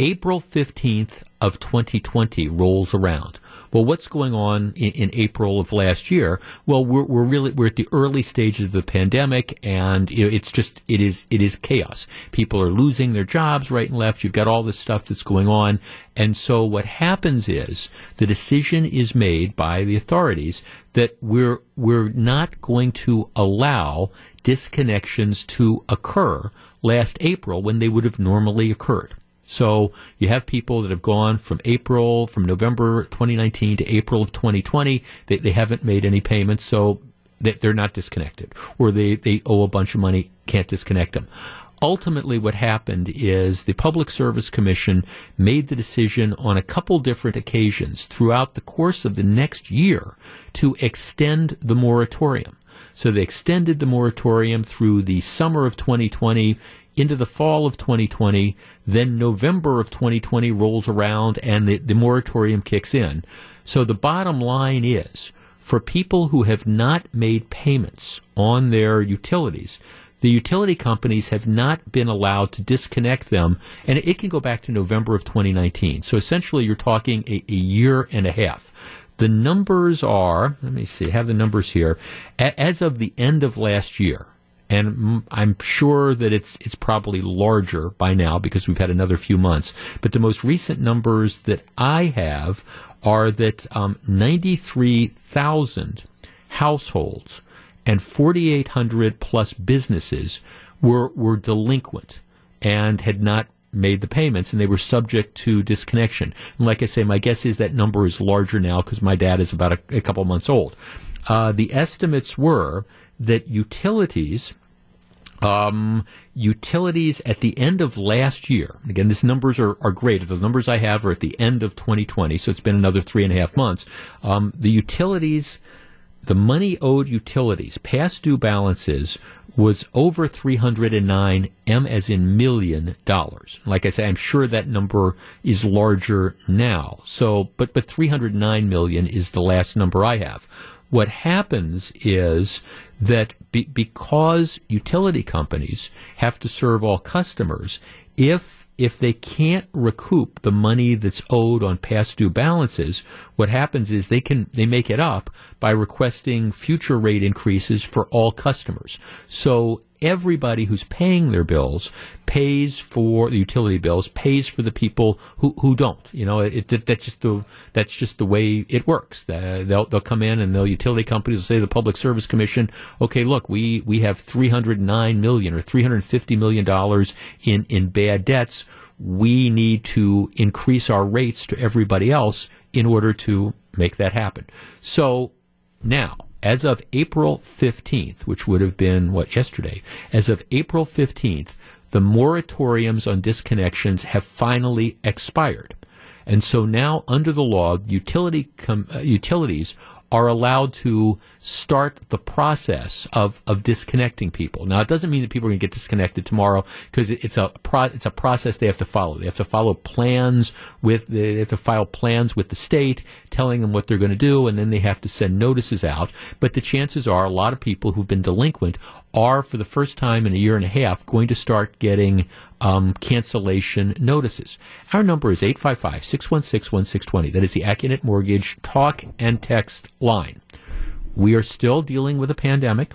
[SPEAKER 2] April 15th of 2020 rolls around. Well, what's going on in, in, April of last year? Well, we're, we're really we're at the early stages of the pandemic, and you know, it's just it is it is chaos. People are losing their jobs right and left. You've got all this stuff that's going on, and so what happens is the decision is made by the authorities that we're we're not going to allow disconnections to occur last April when they would have normally occurred. So you have people that have gone from April, from November 2019 to April of 2020. They, they haven't made any payments, so they, they're not disconnected. Or they, they owe a bunch of money, can't disconnect them. Ultimately, what happened is the Public Service Commission made the decision on a couple different occasions throughout the course of the next year to extend the moratorium. So they extended the moratorium through the summer of 2020 into the fall of 2020. Then November of 2020 rolls around and the, the moratorium kicks in. So the bottom line is for people who have not made payments on their utilities, the utility companies have not been allowed to disconnect them, and it can go back to November of 2019. So essentially, you're talking a, a year and a half. The numbers are, let me see, I have the numbers here. As of the end of last year, and I'm sure that it's it's probably larger by now because we've had another few months. But the most recent numbers that I have are that um, 93,000 households and 4,800 plus businesses were were delinquent and had not made the payments and they were subject to disconnection. And like I say, my guess is that number is larger now because my dad is about a, a couple months old. Uh, the estimates were that utilities um, utilities at the end of last year, again, these numbers are, are great. The numbers I have are at the end of 2020, so it's been another three and a half months. Um, the utilities the money owed utilities, past due balances, was over 309 M as in million dollars. Like I say, I'm sure that number is larger now. So, but, but 309 million is the last number I have. What happens is that be, because utility companies have to serve all customers, if if they can't recoup the money that's owed on past due balances, what happens is they can they make it up by requesting future rate increases for all customers. So everybody who's paying their bills pays for the utility bills, pays for the people who, who don't. You know, it, it, that's just the that's just the way it works. Uh, they'll they'll come in and the utility companies will say to the Public Service Commission, okay, look, we we have 309 million or 350 million dollars in in bad debts. We need to increase our rates to everybody else in order to make that happen. So now as of April 15th, which would have been what yesterday, as of April 15th, the moratoriums on disconnections have finally expired. And so now, under the law, utility com- uh, utilities are allowed to start the process of, of disconnecting people. Now, it doesn't mean that people are going to get disconnected tomorrow because it's a pro- it's a process they have to follow. They have to follow plans with they have to file plans with the state, telling them what they're going to do, and then they have to send notices out. But the chances are, a lot of people who've been delinquent are, for the first time in a year and a half, going to start getting um, cancellation notices. Our number is 855 616 1620. That is the Accunet Mortgage talk and text line. We are still dealing with a pandemic,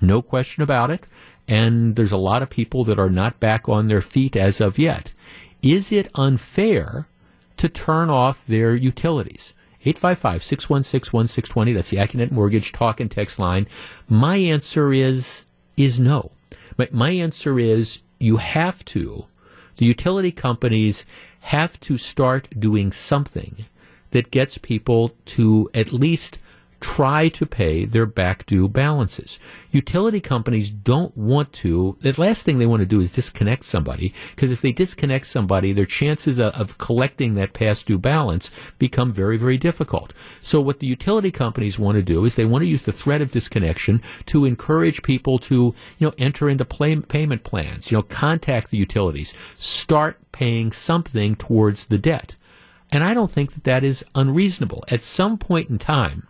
[SPEAKER 2] no question about it, and there's a lot of people that are not back on their feet as of yet. Is it unfair to turn off their utilities? 855 616 1620. That's the Accunet Mortgage talk and text line. My answer is, is no. My, my answer is you have to, the utility companies have to start doing something that gets people to at least try to pay their back due balances. Utility companies don't want to, the last thing they want to do is disconnect somebody, because if they disconnect somebody, their chances of, of, collecting that past due balance become very, very difficult. So what the utility companies want to do is they want to use the threat of disconnection to encourage people to, you know, enter into play, payment plans, you know, contact the utilities, start paying something towards the debt. And I don't think that that is unreasonable. At some point in time,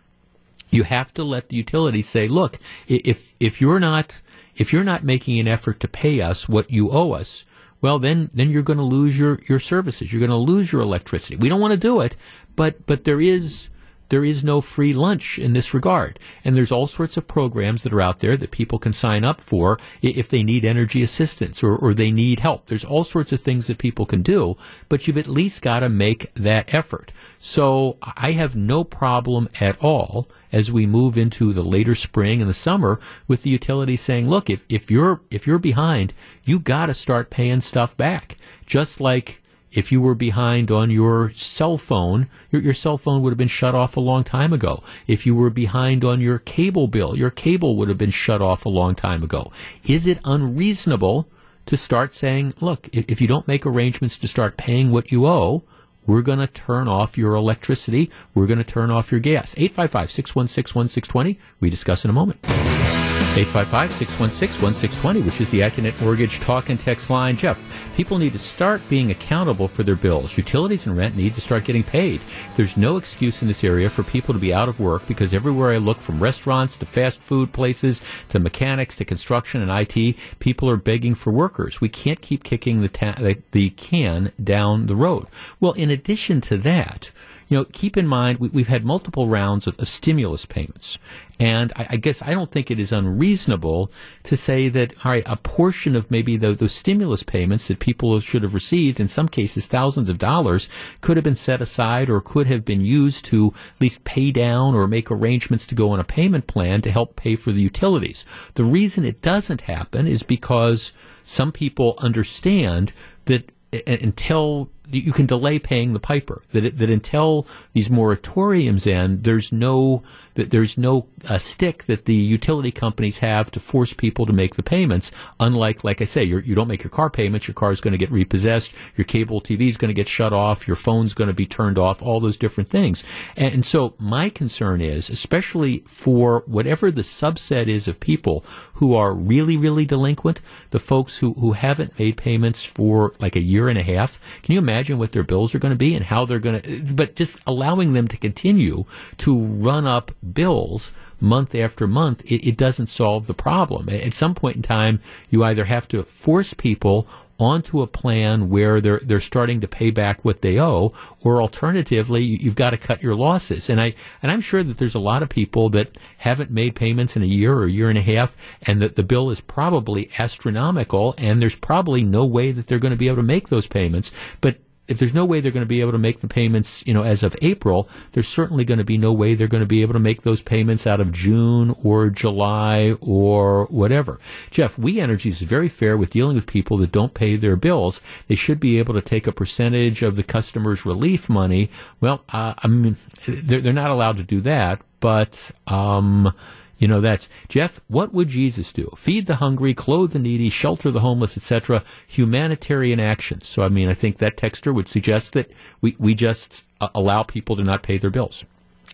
[SPEAKER 2] you have to let the utility say, look, if if you're not if you're not making an effort to pay us what you owe us, well then then you're going to lose your your services. You're going to lose your electricity. We don't want to do it, but but there is there is no free lunch in this regard. And there's all sorts of programs that are out there that people can sign up for if they need energy assistance or, or they need help. There's all sorts of things that people can do, but you've at least got to make that effort. So I have no problem at all as we move into the later spring and the summer with the utility saying, look, if, if you're if you're behind, you got to start paying stuff back. Just like if you were behind on your cell phone, your, your cell phone would have been shut off a long time ago. If you were behind on your cable bill, your cable would have been shut off a long time ago. Is it unreasonable to start saying, look, if, if you don't make arrangements to start paying what you owe, we're going to turn off your electricity. We're going to turn off your gas. 855 616 1620. We discuss in a moment. 855 616 1620, which is the Accunet Mortgage talk and text line. Jeff, people need to start being accountable for their bills. Utilities and rent need to start getting paid. There's no excuse in this area for people to be out of work because everywhere I look, from restaurants to fast food places to mechanics to construction and IT, people are begging for workers. We can't keep kicking the, ta- the, the can down the road. Well, in addition to that, you know, keep in mind we, have had multiple rounds of, of stimulus payments, and I, I, guess I don't think it is unreasonable to say that all right, a portion of maybe the, those stimulus payments that people should have received, in some cases thousands of dollars, could have been set aside or could have been used to at least pay down or make arrangements to go on a payment plan to help pay for the utilities. The reason it doesn't happen is because some people understand that until you can delay paying the piper. That that until these moratoriums end, there's no that there's no uh, stick that the utility companies have to force people to make the payments. Unlike, like I say, you're, you do not make your car payments, your car is going to get repossessed, your cable TV is going to get shut off, your phone's going to be turned off, all those different things. And, and so my concern is, especially for whatever the subset is of people who are really, really delinquent, the folks who, who haven't made payments for like a year and a half. Can you imagine what their bills are going to be and how they're going to, but just allowing them to continue to run up bills month after month, it, it, doesn't solve the problem. At some point in time, you either have to force people onto a plan where they're they're starting to pay back what they owe, or alternatively, you've got to cut your losses. And I and I'm sure that there's a lot of people that haven't made payments in a year or a year and a half, and that the bill is probably astronomical, and there's probably no way that they're going to be able to make those payments. But if there's no way they're going to be able to make the payments, you know, as of April, there's certainly going to be no way they're going to be able to make those payments out of June or July or whatever. Jeff, We Energy is very fair with dealing with people that don't pay their bills. They should be able to take a percentage of the customer's relief money. Well, uh, I mean, they're, they're not allowed to do that, but, um, you know, that's Jeff. What would Jesus do? Feed the hungry, clothe the needy, shelter the homeless, etc. Humanitarian actions. So, I mean, I think that texture would suggest that we we just uh, allow people to not pay their bills.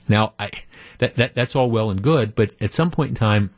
[SPEAKER 2] Now, I, that that that's all well and good, but at some point in time,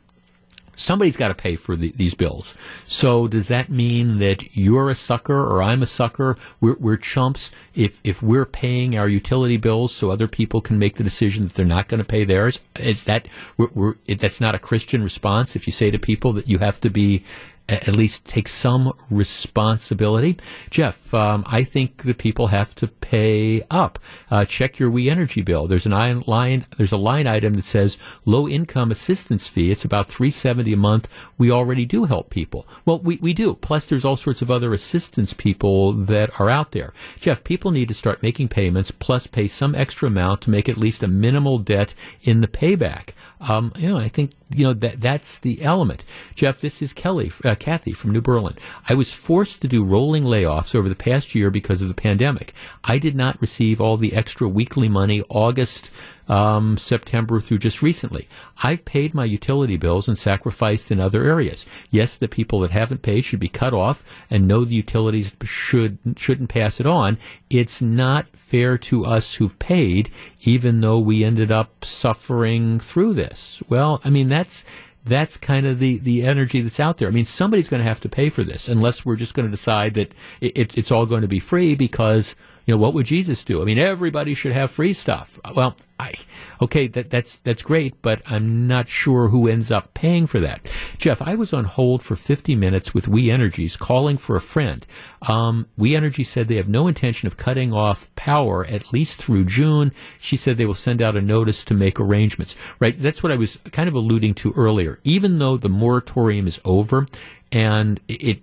[SPEAKER 2] somebody's got to pay for the, these bills. So does that mean that you're a sucker or I'm a sucker? We're, we're, chumps if if we're paying our utility bills so other people can make the decision that they're not going to pay theirs? Is that we're, we're, that's not a Christian response? If you say to people that you have to be at least take some responsibility. Jeff, um, I think the people have to pay up. Uh, check your We Energy bill. There's an line. There's a line item that says low income assistance fee. It's about three seventy a month. We already do help people. Well, we we do. Plus, there's all sorts of other assistance people that are out there. Jeff, people need to start making payments. Plus, pay some extra amount to make at least a minimal debt in the payback. Um, you know, I think you know that that's the element. Jeff, this is Kelly, uh, Kathy from New Berlin. I was forced to do rolling layoffs over the past year because of the pandemic. I did not receive all the extra weekly money August um, September through just recently. I've paid my utility bills and sacrificed in other areas. Yes, the people that haven't paid should be cut off, and no, the utilities should shouldn't pass it on. It's not fair to us who've paid, even though we ended up suffering through this. Well, I mean that's that's kind of the, the energy that's out there. I mean, somebody's going to have to pay for this unless we're just going to decide that it, it's all going to be free because you know, what would Jesus do? I mean, everybody should have free stuff. Well, I, okay, that, that's, that's great, but I'm not sure who ends up paying for that. Jeff, I was on hold for 50 minutes with We Energies calling for a friend. Um, we Energy said they have no intention of cutting off power at least through June. She said they will send out a notice to make arrangements. Right? That's what I was kind of alluding to earlier. Even though the moratorium is over and it,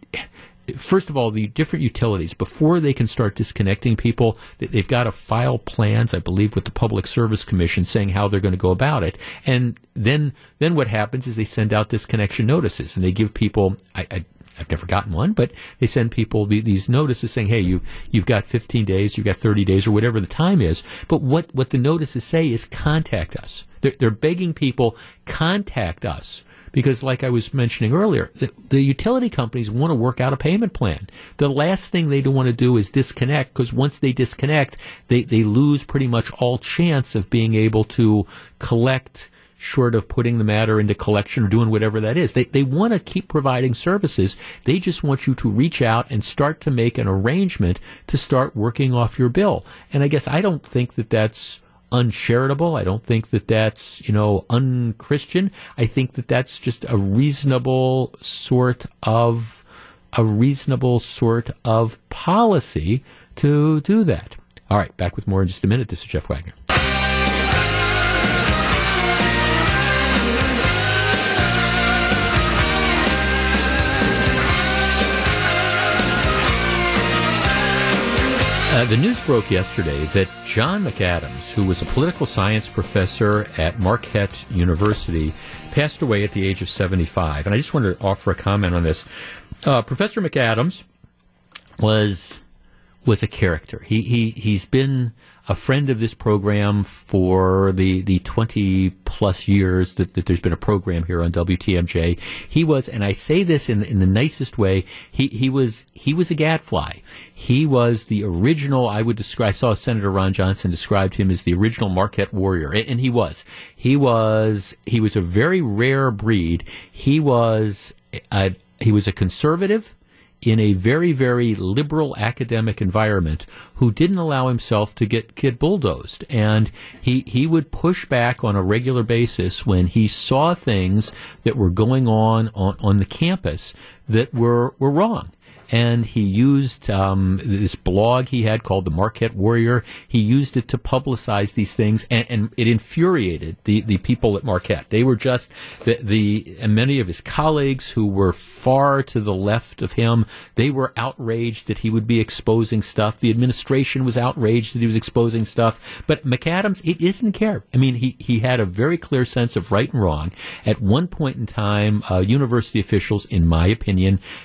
[SPEAKER 2] first of all, the different utilities, before they can start disconnecting people, they've got to file plans, I believe, with the Public Service Commission saying how they're going to go about it. And then, then what happens is they send out disconnection notices and they give people, I, I I've never gotten one, but they send people these notices saying, "Hey, you you've got 15 days, you've got 30 days, or whatever the time is." But what what the notices say is contact us. They're, they're begging people contact us because, like I was mentioning earlier, the, the utility companies want to work out a payment plan. The last thing they do want to do is disconnect because once they disconnect, they, they lose pretty much all chance of being able to collect short of putting the matter into collection or doing whatever that is. They, they want to keep providing services. They just want you to reach out and start to make an arrangement to start working off your bill. And I guess I don't think that that's uncharitable. I don't think that that's, you know, unchristian. I think that that's just a reasonable sort of, a reasonable sort of policy to do that. All right, back with more in just a minute. This is Jeff Wagner. Uh, the news broke yesterday that John McAdams, who was a political science professor at Marquette University, passed away at the age of 75. And I just wanted to offer a comment on this. Uh, professor McAdams was was a character. He he he's been a friend of this program for the the 20 plus years that, that there's been a program here on WTMJ. He was, and I say this in in the nicest way. He he was he was a gadfly. He was the original. I would describe. I saw Senator Ron Johnson described him as the original Marquette warrior, and he was. He was. He was a very rare breed. He was. A, he was a conservative in a very, very liberal academic environment who didn't allow himself to get, get bulldozed. And he, he would push back on a regular basis when he saw things that were going on on, on the campus that were, were wrong and he used um, this blog he had called the Marquette Warrior. He used it to publicize these things, and, and it infuriated the, the people at Marquette. They were just the, the many of his colleagues who were far to the left of him. They were outraged that he would be exposing stuff. The administration was outraged that he was exposing stuff. But McAdams, it didn't care. I mean, he he had a very clear sense of right and wrong. At one point in time, uh, university officials, in my opinion,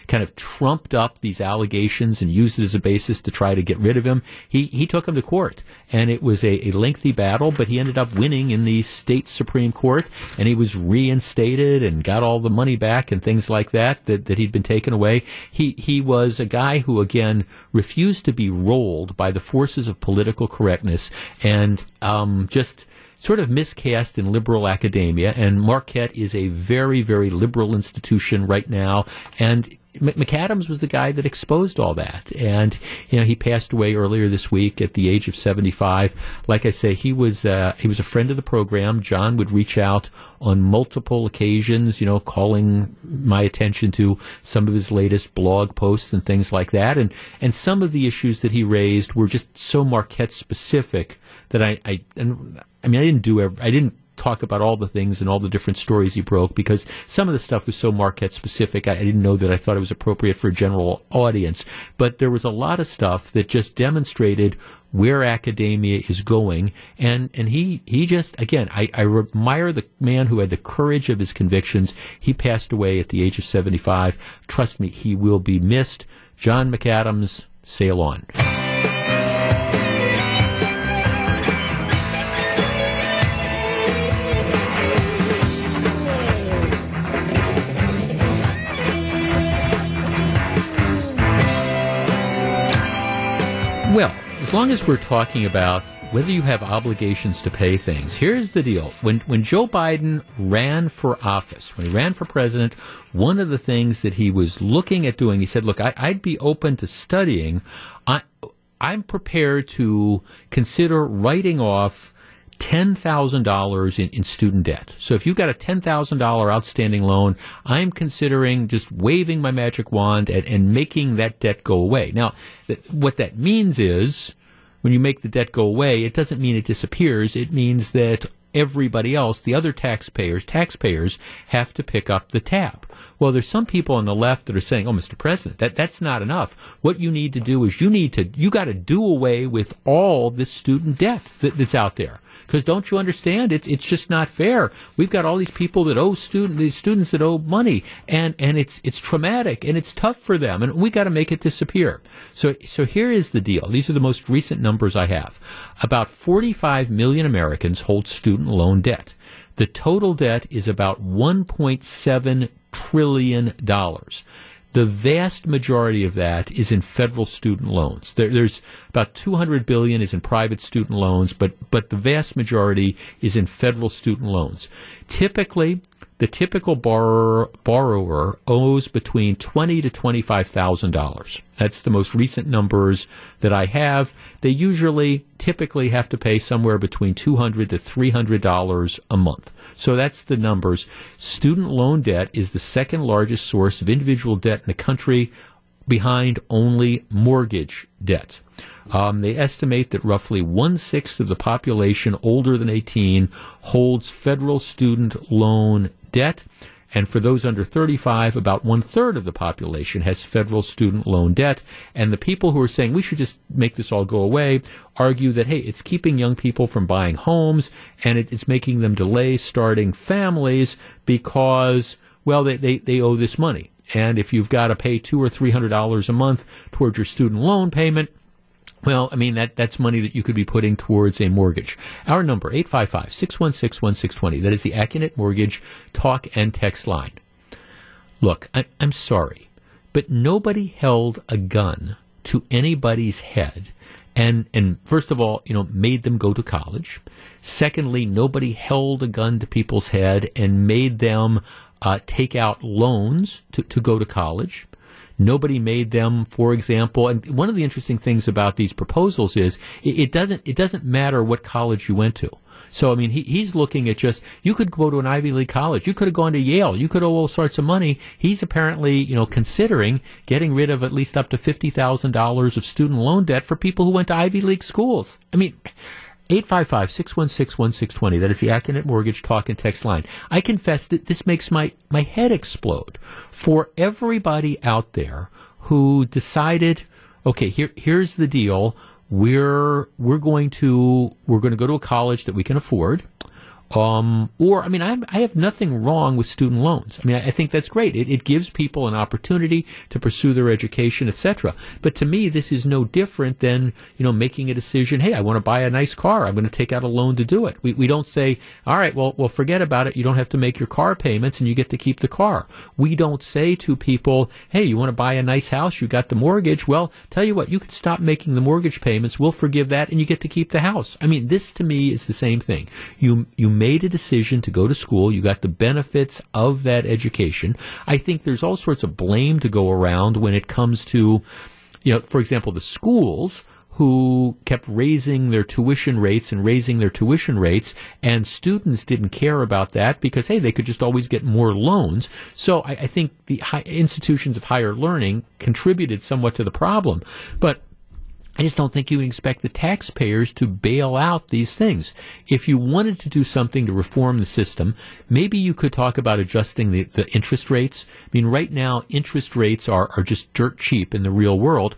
[SPEAKER 2] kind of trumped up up these allegations and used it as a basis to try to get rid of him. He he took him to court, and it was a, a lengthy battle, but he ended up winning in the state supreme court, and he was reinstated and got all the money back and things like that that, that he'd been taken away. He he was a guy who again refused to be rolled by the forces of political correctness and um, just sort of miscast in liberal academia, and Marquette is a very, very liberal institution right now. And McAdams was the guy that exposed all that, and you know he passed away earlier this week at the age of seventy five. Like I say, he was uh, he was a friend of the program. John would reach out on multiple occasions, you know, calling my attention to some of his latest blog posts and things like that, and and some of the issues that he raised were just so Marquette specific that I I and I mean I didn't do I didn't talk about all the things and all the different stories he broke because some of the stuff was so Marquette specific. I, I didn't know that I thought it was appropriate for a general audience. But there was a lot of stuff that just demonstrated where academia is going. And, and he, he just, again, I, I admire the man who had the courage of his convictions. He passed away at the age of 75. Trust me, he will be missed. John McAdams, sail on. Well, as long as we're talking about whether you have obligations to pay things, here's the deal. When when Joe Biden ran for office, when he ran for president, one of the things that he was looking at doing, he said, "Look, I, would be open to studying. I, I'm prepared to consider writing off." $10,000 in, in student debt. So if you've got a $10,000 outstanding loan, I'm considering just waving my magic wand and, and making that debt go away. Now, th- what that means is when you make the debt go away, it doesn't mean it disappears. It means that everybody else, the other taxpayers, taxpayers have to pick up the tab. Well, there's some people on the left that are saying, "Oh, Mr. President, that that's not enough. What you need to do is you need to you got to do away with all this student debt that, that's out there." Because don't you understand? It's it's just not fair. We've got all these people that owe student these students that owe money, and and it's it's traumatic and it's tough for them, and we got to make it disappear. So so here is the deal. These are the most recent numbers I have. About 45 million Americans hold student loan debt. The total debt is about 1.7 trillion dollars. The vast majority of that is in federal student loans. There, there's about 200 billion is in private student loans, but but the vast majority is in federal student loans. Typically, the typical borrower, borrower owes between twenty to twenty five thousand dollars. That's the most recent numbers that I have. They usually, typically, have to pay somewhere between two hundred to three hundred dollars a month. So that's the numbers. Student loan debt is the second largest source of individual debt in the country, behind only mortgage debt. Um, they estimate that roughly one sixth of the population older than 18 holds federal student loan debt. And for those under 35, about one third of the population has federal student loan debt. And the people who are saying we should just make this all go away argue that, hey, it's keeping young people from buying homes and it, it's making them delay starting families because, well, they, they, they owe this money. And if you've got to pay two or three hundred dollars a month towards your student loan payment, Well, I mean, that, that's money that you could be putting towards a mortgage. Our number, 855-616-1620. That is the Accunet Mortgage talk and text line. Look, I, I'm sorry, but nobody held a gun to anybody's head and, and first of all, you know, made them go to college. Secondly, nobody held a gun to people's head and made them uh, take out loans to, to go to college. Nobody made them, for example, and one of the interesting things about these proposals is it, it doesn't it doesn't matter what college you went to. So, I mean, he, he's looking at just, you could go to an Ivy League college. You could have gone to Yale. You could have all sorts of money. He's apparently, you know, considering getting rid of at least up to $50,000 of student loan debt for people who went to Ivy League schools. I mean, 855 616 1620. That is the Accunet Mortgage talk and text line. I confess that this makes my, my head explode for everybody out there who decided, okay, here, here's the deal. We're, we're going to, we're going to go to a college that we can afford. Um, or, I mean, I, I, have nothing wrong with student loans. I mean, I, I think that's great. It, it, gives people an opportunity to pursue their education, etc. But to me, this is no different than, you know, making a decision. Hey, I want to buy a nice car. I'm going to take out a loan to do it. We, we don't say, all right, well, well, forget about it. You don't have to make your car payments and you get to keep the car. We don't say to people, hey, you want to buy a nice house? You got the mortgage. Well, tell you what, you can stop making the mortgage payments. We'll forgive that and you get to keep the house. I mean, this to me is the same thing. You, you made a decision to go to school. You got the benefits of that education. I think there's all sorts of blame to go around when it comes to, you know, for example, the schools who kept raising their tuition rates and raising their tuition rates, and students didn't care about that because hey, they could just always get more loans. So I, I think the institutions of higher learning contributed somewhat to the problem, but I just don't think you expect the taxpayers to bail out these things. If you wanted to do something to reform the system, maybe you could talk about adjusting the, the interest rates. I mean, right now, interest rates are, are just dirt cheap in the real world.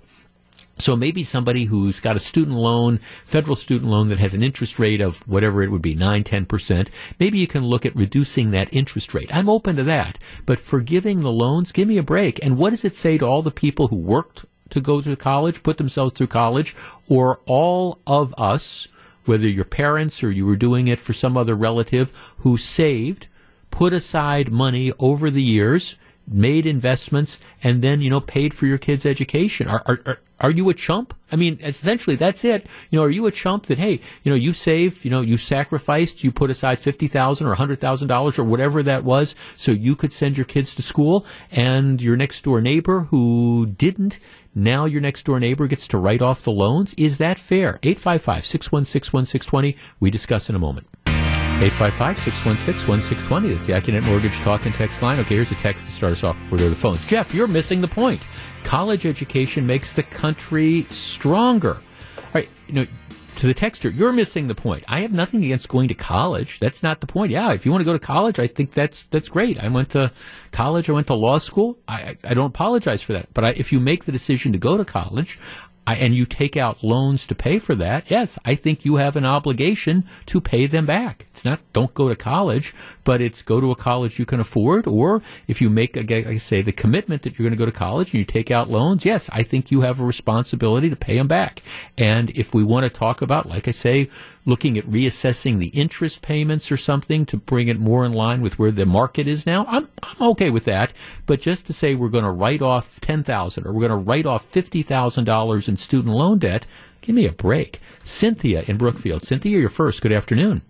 [SPEAKER 2] So maybe somebody who's got a student loan, federal student loan that has an interest rate of whatever it would be, 9, 10%, maybe you can look at reducing that interest rate. I'm open to that. But forgiving the loans, give me a break. And what does it say to all the people who worked to go to college, put themselves through college, or all of us, whether your parents or you were doing it for some other relative who saved, put aside money over the years, made investments, and then, you know, paid for your kids' education. Are, are, are, are you a chump? I mean, essentially, that's it. You know, are you a chump that, hey, you know, you saved, you know, you sacrificed, you put aside 50,000 or $100,000 or whatever that was so you could send your kids to school, and your next door neighbor who didn't, now your next door neighbor gets to write off the loans? Is that fair? 855 616 1620. We discuss in a moment. 855-616-1620. That's the Accunet Mortgage Talk and Text line. Okay, here's a text to start us off before we go to the phones. Jeff, you're missing the point. College education makes the country stronger. All right, you know, to the texter, you're missing the point. I have nothing against going to college. That's not the point. Yeah, if you want to go to college, I think that's that's great. I went to college. I went to law school. I I don't apologize for that. But I, if you make the decision to go to college, I, and you take out loans to pay for that, yes, I think you have an obligation to pay them back. It's not don't go to college, but it's go to a college you can afford, or if you make, I say, the commitment that you're going to go to college and you take out loans, yes, I think you have a responsibility to pay them back. And if we want to talk about, like I say, looking at reassessing the interest payments or something to bring it more in line with where the market is now, I'm, I'm okay with that. But just to say we're going to write off 10000 or we're going to write off $50,000 in student loan debt, give me a break. Cynthia in Brookfield. Cynthia, you're first. Good afternoon.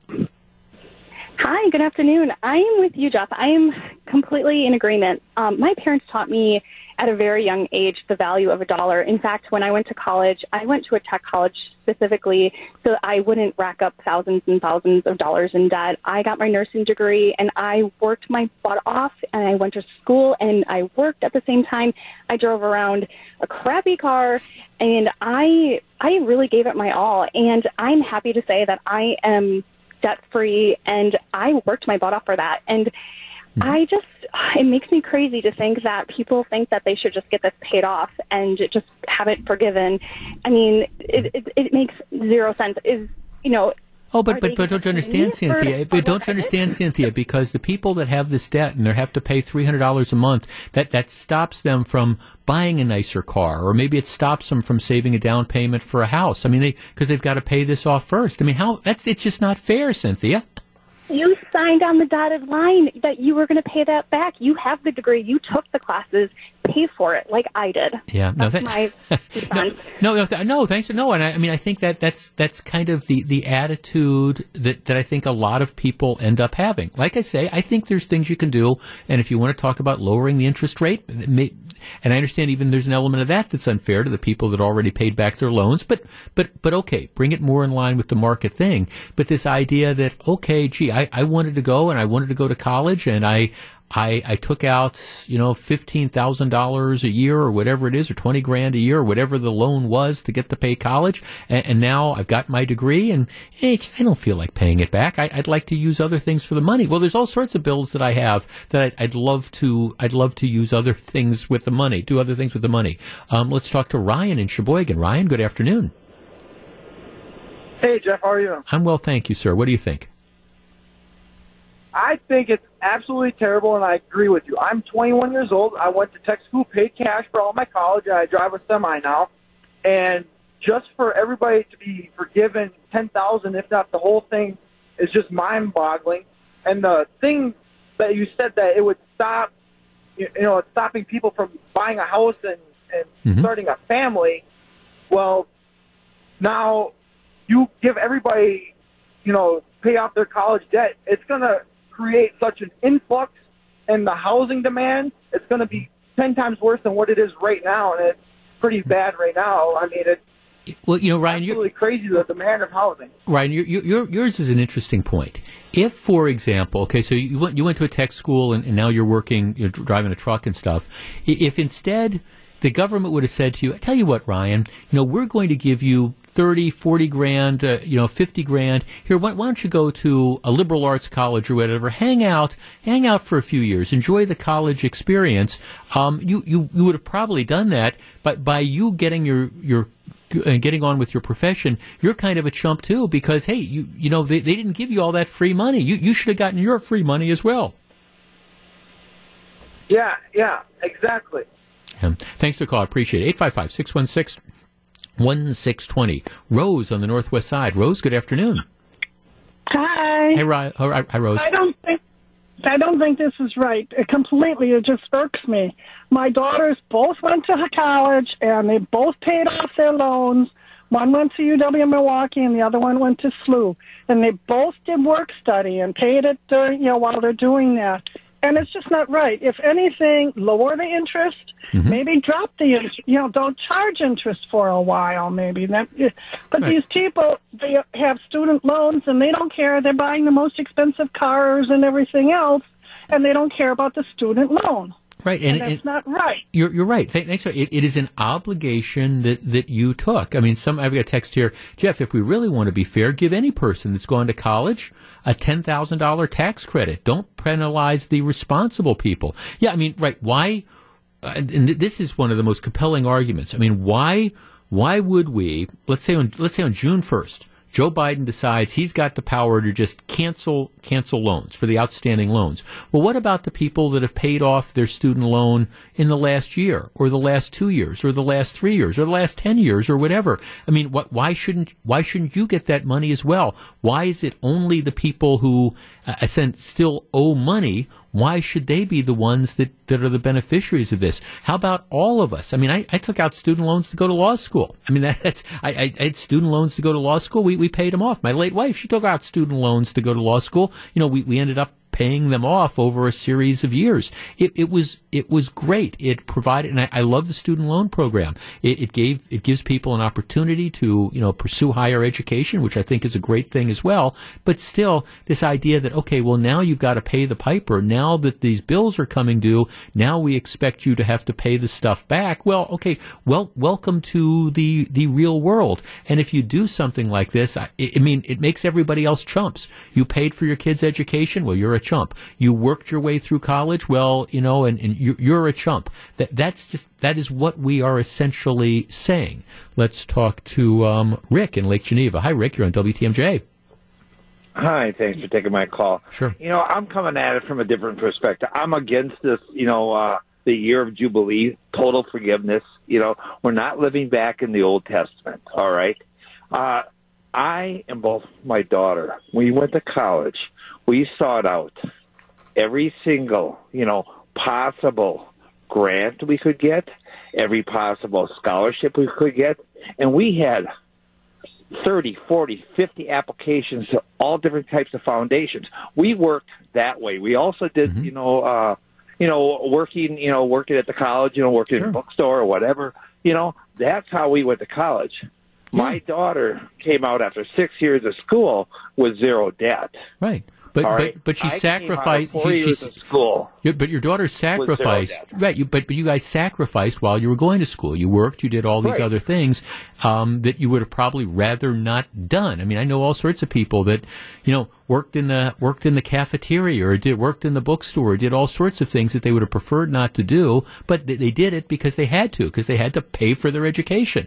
[SPEAKER 9] Hi, good afternoon. I am with you, Jeff. I am completely in agreement. Um, my parents taught me at a very young age the value of a dollar. In fact, when I went to college, I went to a tech college specifically so that I wouldn't rack up thousands and thousands of dollars in debt. I got my nursing degree and I worked my butt off and I went to school and I worked at the same time. I drove around a crappy car and I I really gave it my all and I'm happy to say that I am debt free and I worked my butt off for that. And. Mm-hmm. I just, it makes me crazy to think that people think that they should just get this paid off and just have it forgiven. I mean, it, it, it makes zero sense. Is, you know,
[SPEAKER 2] Oh, but but but don't you understand, Cynthia? But don't you understand, Cynthia? Because the people that have this debt and they have to pay three hundred dollars a month, that that stops them from buying a nicer car, or maybe it stops them from saving a down payment for a house. I mean, they because they've got to pay this off first. I mean, how that's it's just not fair, Cynthia.
[SPEAKER 9] You signed on the dotted line that you were going to pay that back. You have the degree. You took the classes. Pay for it, like I did.
[SPEAKER 2] Yeah, no,
[SPEAKER 9] That's
[SPEAKER 2] that,
[SPEAKER 9] my defense.
[SPEAKER 2] no, no, th- no, thanks. No, and I, I mean, I think that that's that's kind of the the attitude that that I think a lot of people end up having. Like I say, I think there's things you can do, and if you want to talk about lowering the interest rate, may, and I understand even there's an element of that that's unfair to the people that already paid back their loans, but but but okay, bring it more in line with the market thing. But this idea that okay, gee, I, I wanted to go and I wanted to go to college, and I I, I took out, you know, fifteen thousand dollars a year or whatever it is, or twenty grand a year, or whatever the loan was to get to pay college, and, and now I've got my degree, and eh, it's- I don't feel like paying it back. I, I'd like to use other things for the money. Well, there's all sorts of bills that I have that I'd, I'd love to. I'd love to use other things with the money, do other things with the money. Um, let's talk to Ryan in Sheboygan. Ryan, good afternoon.
[SPEAKER 10] Hey, Jeff, how are you?
[SPEAKER 2] I'm well, thank you, sir. What do you think?
[SPEAKER 10] I think it's absolutely terrible, and I agree with you. I'm 21 years old. I went to tech school, paid cash for all my college, and I drive a semi now. And just for everybody to be forgiven 10000 if not the whole thing, is just mind-boggling. And the thing that you said that it would stop, you know, it's stopping people from buying a house and, and
[SPEAKER 2] Mhm.
[SPEAKER 10] starting a family. Well, now you give everybody, you know, pay off their college debt. It's going to create such an influx in the housing demand. It's going to be 10 times worse than what it is right now. And it's pretty bad right now. I mean, it's
[SPEAKER 2] Well, you know, Ryan, you're,
[SPEAKER 10] absolutely crazy the demand of housing.
[SPEAKER 2] Ryan, your, your, your, yours is an interesting point. If, for example, okay, so you went you went to a tech school and, and now you're working, you're driving a truck and stuff. If instead the government would have said to you, "I tell you what, Ryan, you know, we're going to give you 30, 40 grand, uh, you know, 50 grand. Here, why, why don't you go to a liberal arts college or whatever, hang out, hang out for a few years, enjoy the college experience. Um, you, you, you would have probably done that, but by you getting your, your and getting on with your profession, you're kind of a chump too because hey, you you know they, they didn't give you all that free money. You you should have gotten your free money as well.
[SPEAKER 10] Yeah, yeah, exactly.
[SPEAKER 2] Um, thanks for the call. I appreciate it. 855 616 1620. Rose on the northwest side. Rose, good afternoon.
[SPEAKER 11] Hi.
[SPEAKER 2] Hey, Ri- oh, hi, hi, Rose.
[SPEAKER 11] I don't think I don't think this is right. It completely, it just irks me. My daughters both went to college and they both paid off their loans. One went to UW Milwaukee and the other one went to SLU. And they both did work study and paid it during, you know, while they're doing that. And it's just not right. If anything, lower the interest. Mm-hmm. Maybe drop the interest. You know, don't charge interest for a while. Maybe that. But
[SPEAKER 12] Right.
[SPEAKER 11] these people, they have student loans and they don't care. They're buying the most expensive cars and everything else, and they don't care about the student loan.
[SPEAKER 2] Right,
[SPEAKER 11] And,
[SPEAKER 2] and,
[SPEAKER 11] that's
[SPEAKER 2] and-
[SPEAKER 11] not right.
[SPEAKER 2] You're, you're right. Th- Thanks. It, it is an obligation that, that you took. I mean, some I've got a text here, Jeff. If we really want to be fair, give any person that's gone to college a ten thousand dollar tax credit. Don't penalize the responsible people. Yeah, I mean, right? Why? Uh, and th- this is one of the most compelling arguments. I mean, why? Why would we? Let's say on let's say on June first. Joe Biden decides he's got the power to just cancel cancel loans for the outstanding loans. Well, what about the people that have paid off their student loan in the last year, or the last two years, or the last three years, or the last ten years, or whatever? I mean, what, why shouldn't why shouldn't you get that money as well? Why is it only the people who uh, still owe money? Why should they be the ones that, that are the beneficiaries of this? How about all of us? I mean, I, I took out student loans to go to law school. I mean, that's I, I, I had student loans to go to law school. We we paid them off. My late wife, she took out student loans to go to law school. You know, we, we ended up paying them off over a series of years. It, it was it was great. It provided, and I, I love the student loan program. It, it gave it gives people an opportunity to you know pursue higher education, which I think is a great thing as well. But still, this idea that okay, well now you've got to pay the piper. Now that these bills are coming due, now we expect you to have to pay the stuff back. Well, okay, well welcome to the the real world. And if you do something like this, I, I mean, it makes everybody else chumps. You paid for your kids' education. Well, you're a chump. You worked your way through college. Well, you know, and, and you're, you're a chump. That that's just that is what we are essentially saying. Let's talk to um, Rick in Lake Geneva. Hi, Rick. You're on WTMJ.
[SPEAKER 12] Hi, thanks for taking my call.
[SPEAKER 2] Sure.
[SPEAKER 12] You know, I'm coming at it from a different perspective. I'm against this, you know, uh, the year of Jubilee, total forgiveness. You know, we're not living back in the Old Testament, all right? Uh, I and both my daughter, we went to college. We sought out every single, you know, possible grant we could get, every possible scholarship we could get, and we had 30, 40, 50 applications to all different types of foundations. We worked that way. We also did, you know, uh, you know, working, you know, working at the college, you know, working in a bookstore or whatever. You know, that's how we went to college. My daughter came out after six years of school with zero debt.
[SPEAKER 2] Right. But,
[SPEAKER 12] All
[SPEAKER 2] but but she
[SPEAKER 12] I came out of
[SPEAKER 2] sacrificed. she-
[SPEAKER 12] years
[SPEAKER 2] she-
[SPEAKER 12] of school.
[SPEAKER 2] But your daughter sacrificed, right? You, but but you guys sacrificed while you were going to school. You worked, you did all these
[SPEAKER 12] Right.
[SPEAKER 2] other things um, that you would have probably rather not done. I mean, I know all sorts of people that you know worked in the worked in the cafeteria or did worked in the bookstore, or did all sorts of things that they would have preferred not to do, but they, they did it because they had to, because they had to pay for their education.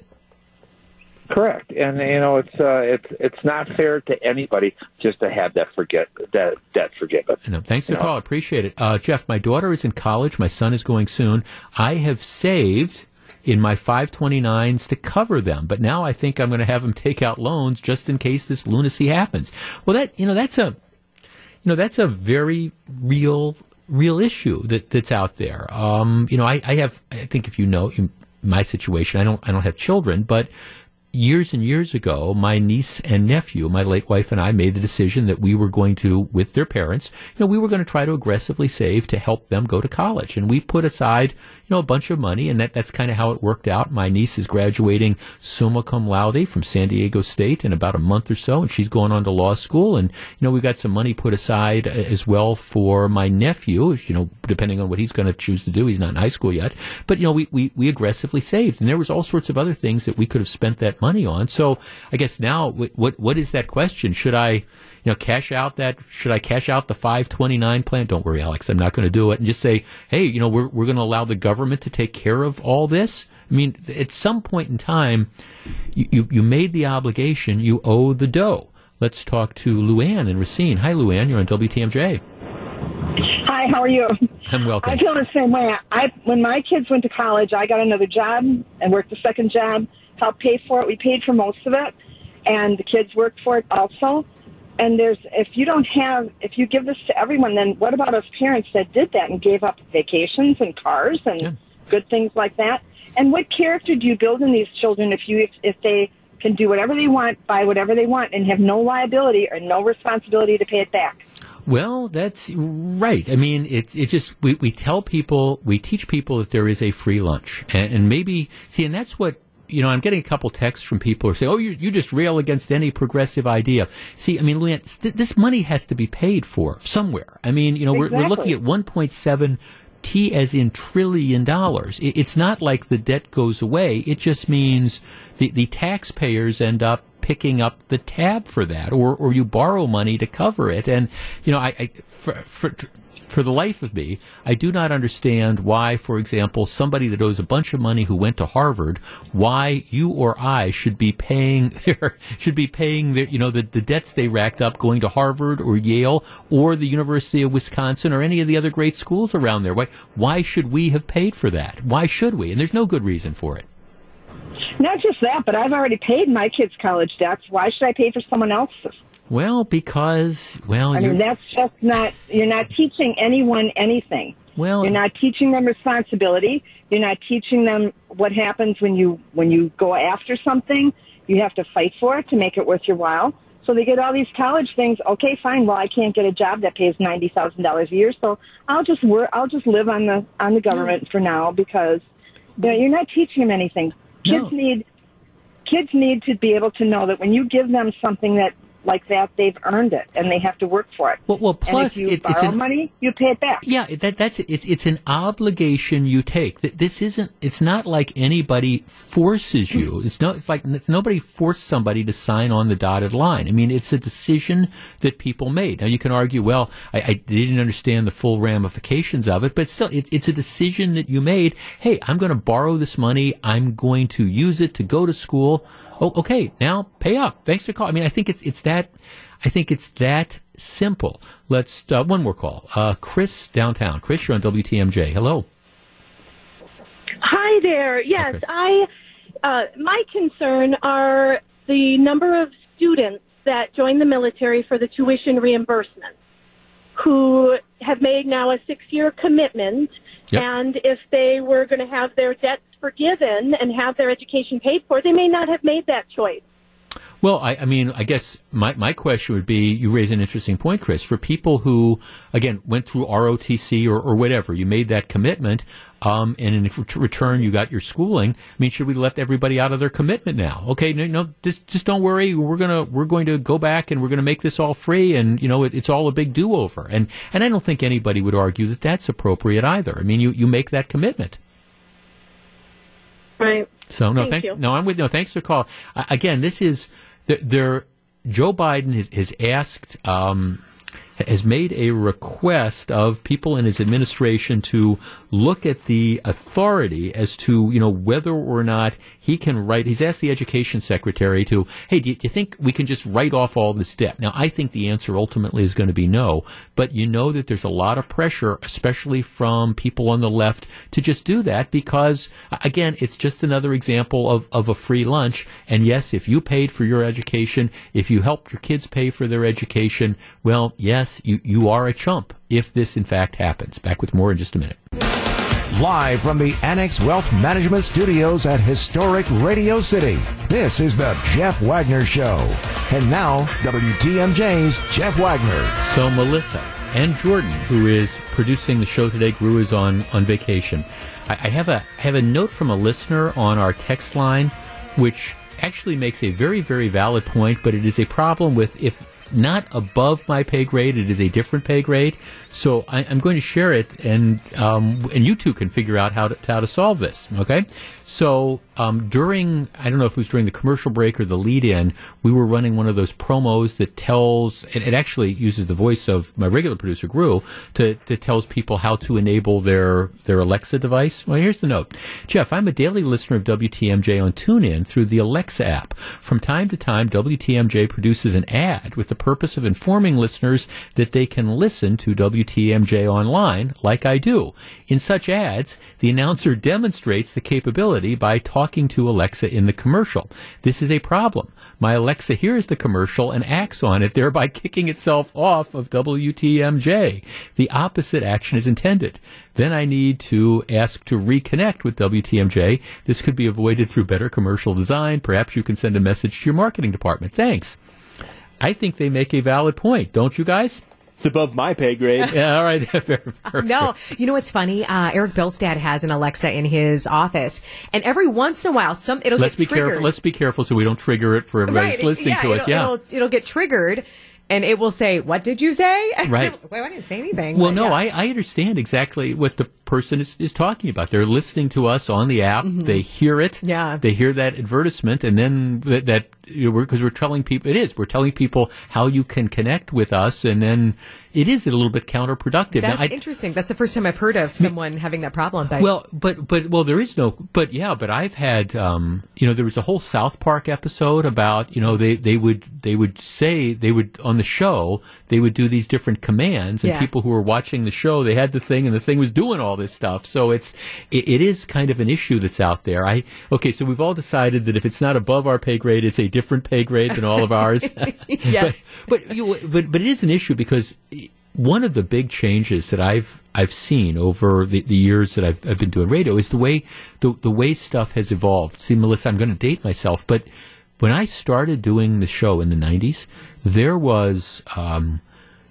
[SPEAKER 12] Correct, and you know it's uh, it's it's not fair to anybody just to have that forget that debt forgiven.
[SPEAKER 2] No, thanks for the
[SPEAKER 12] know?
[SPEAKER 2] call. Appreciate it. Uh, Jeff, my daughter is in college. My son is going soon. I have saved in my 529s to cover them, but now I think I'm going to have them take out loans just in case this lunacy happens. Well, that, you know, that's a, you know, that's a very real, real issue that, that's out there. Um, you know, I, I have, I think if you know my situation, I don't, I don't have children, but years and years ago, my niece and nephew, my late wife and I made the decision that we were going to, with their parents, you know, we were going to try to aggressively save to help them go to college. And we put aside, you know, a bunch of money and that, that's kind of how it worked out. My niece is graduating summa cum laude from San Diego State in about a month or so and she's going on to law school. And, you know, we've got some money put aside uh, as well for my nephew, you know, depending on what he's going to choose to do. He's not in high school yet. But, you know, we, we, we aggressively saved and there was all sorts of other things that we could have spent that money on. So I guess now what, what is that question? Should I, you know, cash out that, should I cash out the 529 plan? Don't worry, Alex, I'm not going to do it and just say, hey, you know, we're, we're going to allow the government to take care of all this. I mean, at some point in time, you, you, you made the obligation, you owe the dough. Let's talk to Luann in Racine. Hi, Luann, you're on WTMJ.
[SPEAKER 13] Hi, how are you?
[SPEAKER 2] I'm well,
[SPEAKER 13] I feel the same way. I when my kids went to college, I got another job and worked a second job, helped pay for it. We paid for most of it, and the kids worked for it also. And there's if you don't have if you give this to everyone, then what about us parents that did that and gave up vacations and cars and good things like that? And what character do you build in these children if you if they can do whatever they want, buy whatever they want, and have no liability or no responsibility to pay it back?
[SPEAKER 2] Well, that's right. I mean, it it just we, we tell people we teach people that there is a free lunch, and, and maybe see, and that's what you know. I'm getting a couple texts from people who say, "Oh, you you just rail against any progressive idea." See, I mean, Luann, th- this money has to be paid for somewhere. I mean, you know, we're, we're looking at 1.7 T as in trillion dollars. It, it's not like the debt goes away. It just means the the taxpayers end up picking up the tab for that, or or you borrow money to cover it. And you know, I, I for, for for the life of me, I do not understand why, for example, somebody that owes a bunch of money who went to Harvard, why you or I should be paying their should be paying their you know the, the debts they racked up going to Harvard or Yale or the University of Wisconsin or any of the other great schools around there. Why why should we have paid for that? Why should we? And there's no good reason for it.
[SPEAKER 13] Not just that, but I've already paid my kids' college debts. Why should I pay for someone else's?
[SPEAKER 2] Well, because well,
[SPEAKER 13] I
[SPEAKER 2] you're,
[SPEAKER 13] mean, that's just not. You're not teaching anyone anything.
[SPEAKER 2] Well,
[SPEAKER 13] you're not teaching them responsibility. You're not teaching them what happens when you when you go after something. You have to fight for it to make it worth your while. So they get all these college things. Okay, fine. Well, I can't get a job that pays ninety thousand dollars a year, so I'll just work. I'll just live on the on the government for now because you know, you're not teaching them anything. Kids need kids need to be able to know that when you give them something that like that, they've earned it and they have to work for it.
[SPEAKER 2] Well, well plus
[SPEAKER 13] you
[SPEAKER 2] it- it's
[SPEAKER 13] borrow
[SPEAKER 2] an-
[SPEAKER 13] money, you pay it back.
[SPEAKER 2] Yeah, that that's it. It's it's an obligation you take. This isn't. It's not like anybody forces you. It's no. It's like it's nobody forced somebody to sign on the dotted line. I mean, it's a decision that people made. Now you can argue, well, I, I didn't understand the full ramifications of it, but still, it, it's a decision that you made. Hey, I'm going to borrow this money. I'm going to use it to go to school. Oh, okay, now pay up. Thanks for calling. I mean, I think it's it's that. I think it's that simple. Let's uh, one more call. Uh, Chris downtown. Chris, you're on WTMJ. Hello.
[SPEAKER 14] Hi there. Yes, I. Uh, my concern are the number of students that join the military for the tuition reimbursement, who have made now a six-year commitment,
[SPEAKER 2] Yep.
[SPEAKER 14] and if they were going to have their debts forgiven and have their education paid for, they may not have made that choice.
[SPEAKER 2] Well, I, I mean, I guess my, my question would be you raise an interesting point, Chris. For people who, again, went through ROTC or, or whatever, you made that commitment, um, and in return you got your schooling. I mean, should we let everybody out of their commitment now? Okay, no, no just, just don't worry. We're gonna we're going to go back and we're going to make this all free, and you know, it, it's all a big do over. And and I don't think anybody would argue that that's appropriate either. I mean, you you make that commitment.
[SPEAKER 14] Right.
[SPEAKER 2] So no,
[SPEAKER 14] Thank
[SPEAKER 2] thank,
[SPEAKER 14] you.
[SPEAKER 2] no, I'm with no. Thanks for call. Uh, again, this is there. there Joe Biden has, has asked, um, has made a request of people in his administration to look at the authority as to you know whether or not he can write. He's asked the education secretary to, hey, do you, do you think we can just write off all this debt? Now, I think the answer ultimately is going to be no, but you know that there's a lot of pressure, especially from people on the left, to just do that because, again, it's just another example of, of a free lunch. And yes, if you paid for your education, if you helped your kids pay for their education, well, yes, you, you are a chump if this in fact happens. Back with more in just a minute.
[SPEAKER 1] Live from the Annex Wealth Management Studios at historic Radio City, this is the Jeff Wagner Show. And now, WTMJ's Jeff Wagner.
[SPEAKER 2] So Melissa and Jordan, who is producing the show today, Gru is on on vacation. I, I have a I have a note from a listener on our text line, which actually makes a very very valid point, but it is a problem with if not above my pay grade, it is a different pay grade. So I, I'm going to share it, and um, and you two can figure out how to how to solve this. Okay. So um, during I don't know if it was during the commercial break or the lead in, we were running one of those promos that tells it, it actually uses the voice of my regular producer Gru to that tells people how to enable their their Alexa device. Well, here's the note, Jeff. I'm a daily listener of WTMJ on TuneIn through the Alexa app. From time to time, WTMJ produces an ad with the purpose of informing listeners that they can listen to WTMJ online, like I do. In such ads, the announcer demonstrates the capability by talking to Alexa in the commercial. This is a problem. My Alexa hears the commercial and acts on it, thereby kicking itself off of WTMJ. The opposite action is intended. Then I need to ask to reconnect with WTMJ. This could be avoided through better commercial design. Perhaps you can send a message to your marketing department. Thanks. I think they make a valid point, don't you guys?
[SPEAKER 15] It's above my pay grade.
[SPEAKER 2] yeah, all right. Fair, fair,
[SPEAKER 16] No, you know what's funny? Uh, Eric Bilstad has an Alexa in his office, and every once in a while, some it'll
[SPEAKER 2] Let's
[SPEAKER 16] get
[SPEAKER 2] be
[SPEAKER 16] triggered.
[SPEAKER 2] careful. Let's be careful so we don't trigger it for everybody
[SPEAKER 16] right,
[SPEAKER 2] that's listening
[SPEAKER 16] yeah,
[SPEAKER 2] to us.
[SPEAKER 16] it'll,
[SPEAKER 2] Yeah.
[SPEAKER 16] it'll, it'll get triggered, and it will say, "What did you say?"
[SPEAKER 2] Right.
[SPEAKER 16] Wait, I didn't say anything.
[SPEAKER 2] Well,
[SPEAKER 16] but
[SPEAKER 2] no,
[SPEAKER 16] yeah.
[SPEAKER 2] I, I understand exactly what the person is, is talking about. They're listening to us on the app.
[SPEAKER 16] Mhm.
[SPEAKER 2] They hear it.
[SPEAKER 16] Yeah.
[SPEAKER 2] They hear that advertisement, and then that, that you know, because we're, telling people it is. We're telling people how you can connect with us, and then it is a little bit counterproductive. Now,
[SPEAKER 16] That's
[SPEAKER 2] I-
[SPEAKER 16] interesting. That's the first time I've heard of someone having that problem. But
[SPEAKER 2] well, but but well, there is no. But yeah, but I've had. Um, you know, there was a whole South Park episode about. You know, they they would they would say they would on the show they would do these different commands, and
[SPEAKER 16] Yeah.
[SPEAKER 2] people who were watching the show they had the thing, and the thing was doing all this stuff. So it's it, it is kind of an issue that's out there. I okay, so we've all decided that if it's not above our pay grade, it's a different pay grade than all of ours.
[SPEAKER 16] yes,
[SPEAKER 2] but but, you, but but it is an issue because one of the big changes that I've I've seen over the, the years that I've, I've been doing radio is the way the the way stuff has evolved. See, Melissa, I'm going to date myself, but when I started doing the show in the '90s, there was. Um,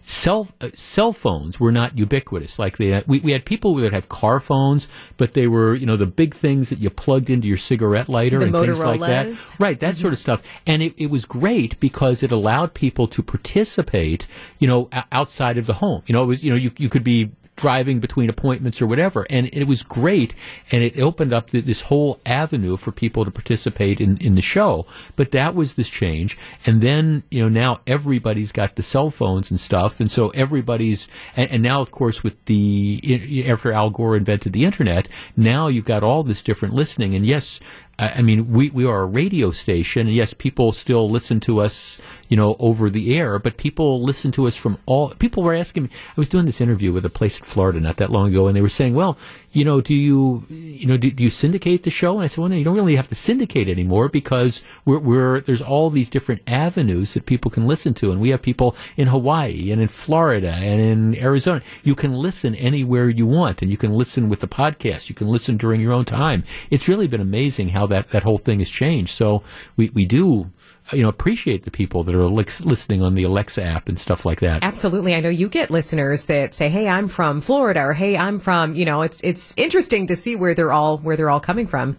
[SPEAKER 2] Cell uh, cell phones were not ubiquitous. Like they, we we had people that have car phones, but they were you know the big things that you plugged into your cigarette lighter
[SPEAKER 16] The
[SPEAKER 2] and things like that. Right, that sort of stuff. And it, it was great because it allowed people to participate, you know, outside of the home. You know, it was, you know, you, you could be driving between appointments or whatever. And it was great. And it opened up th- this whole avenue for people to participate in, in the show. But that was this change. And then, you know, now everybody's got the cell phones and stuff. And so everybody's, and, and now, of course, with the, after Al Gore invented the internet, now you've got all this different listening. And yes, I mean, we, we are a radio station, and yes, people still listen to us, you know, over the air, but people listen to us from all. People were asking me. I was doing this interview with a place in Florida not that long ago, and they were saying, "Well, you know, do you, you know, do, do you syndicate the show?" And I said, "Well, no, you don't really have to syndicate anymore because we're, we're there's all these different avenues that people can listen to, and we have people in Hawaii and in Florida and in Arizona. You can listen anywhere you want, and you can listen with the podcast. You can listen during your own time. It's really been amazing how that that whole thing has changed. So we we do." You know, appreciate the people that are listening on the Alexa app and stuff like that.
[SPEAKER 16] Absolutely. I know you get listeners that say, "Hey, I'm from Florida," or "Hey, I'm from," you know, it's it's interesting to see where they're all where they're all coming from.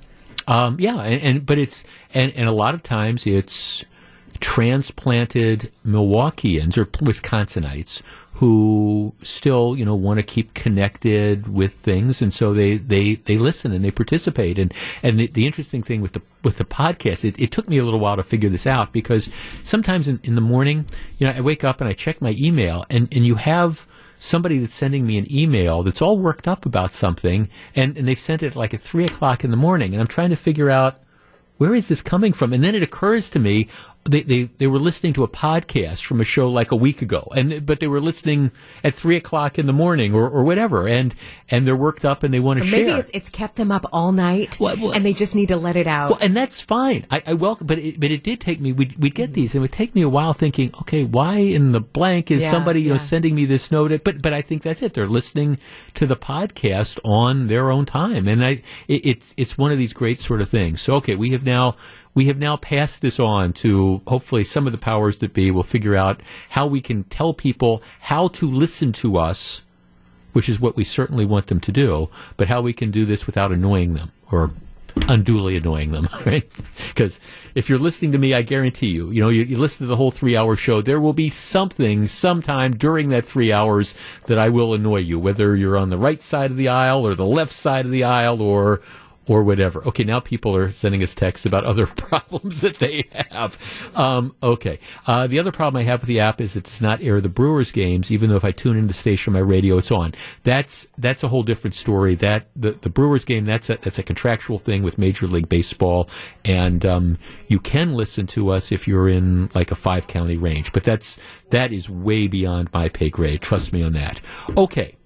[SPEAKER 2] Um, yeah, and, and but it's and and a lot of times it's transplanted Milwaukeeans or Wisconsinites who still you know want to keep connected with things, and so they they they listen and they participate. And and the, the interesting thing with the with the podcast, it, it took me a little while to figure this out because sometimes in, in the morning, you know, I wake up and I check my email, and and you have somebody that's sending me an email that's all worked up about something, and, and they've sent it like at three o'clock in the morning, and I'm trying to figure out where is this coming from? And then it occurs to me they, they, they were listening to a podcast from a show like a week ago, and but they were listening at three o'clock in the morning or, or whatever, and and they're worked up and they want to
[SPEAKER 16] maybe
[SPEAKER 2] share.
[SPEAKER 16] it's it's kept them up all night, and they just need to let it out.
[SPEAKER 2] Well, and that's fine. I, I welcome, but it, but it did take me. We'd, we'd get these, and it would take me a while thinking, okay, why in the blank is
[SPEAKER 16] Yeah,
[SPEAKER 2] somebody you know sending me this note? But but I think that's it. They're listening to the podcast on their own time, and I it, it it's one of these great sort of things. So okay, we have now. We have now passed this on to hopefully some of the powers that be will figure out how we can tell people how to listen to us which is what we certainly want them to do, but how we can do this without annoying them or unduly annoying them, right? Because if you're listening to me, I guarantee you, you know, you, you listen to the whole three hour show, there will be something sometime during that three hours that I will annoy you, whether you're on the right side of the aisle or the left side of the aisle or, or whatever. Okay, now people are sending us texts about other problems that they have. Um, okay. Uh, the other problem I have with the app is it does not air the Brewers games, even though if I tune into the station on my radio, it's on. That's that's a whole different story. That the, the Brewers game that's a that's a contractual thing with Major League Baseball, and um, you can listen to us if you're in like a five county range, but that's that is way beyond my pay grade. Trust me on that. Okay.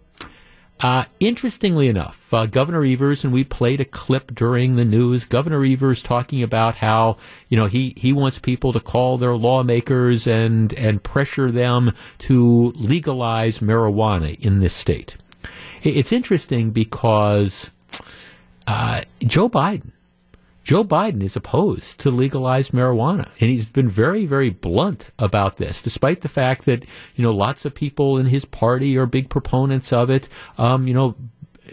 [SPEAKER 2] Uh, interestingly enough, uh, Governor Evers, and we played a clip during the news. Governor Evers talking about how you know he, he wants people to call their lawmakers and and pressure them to legalize marijuana in this state. It's interesting because uh, Joe Biden Joe Biden is opposed to legalized marijuana, and he's been very, very blunt about this, despite the fact that you know lots of people in his party are big proponents of it. Um, you know,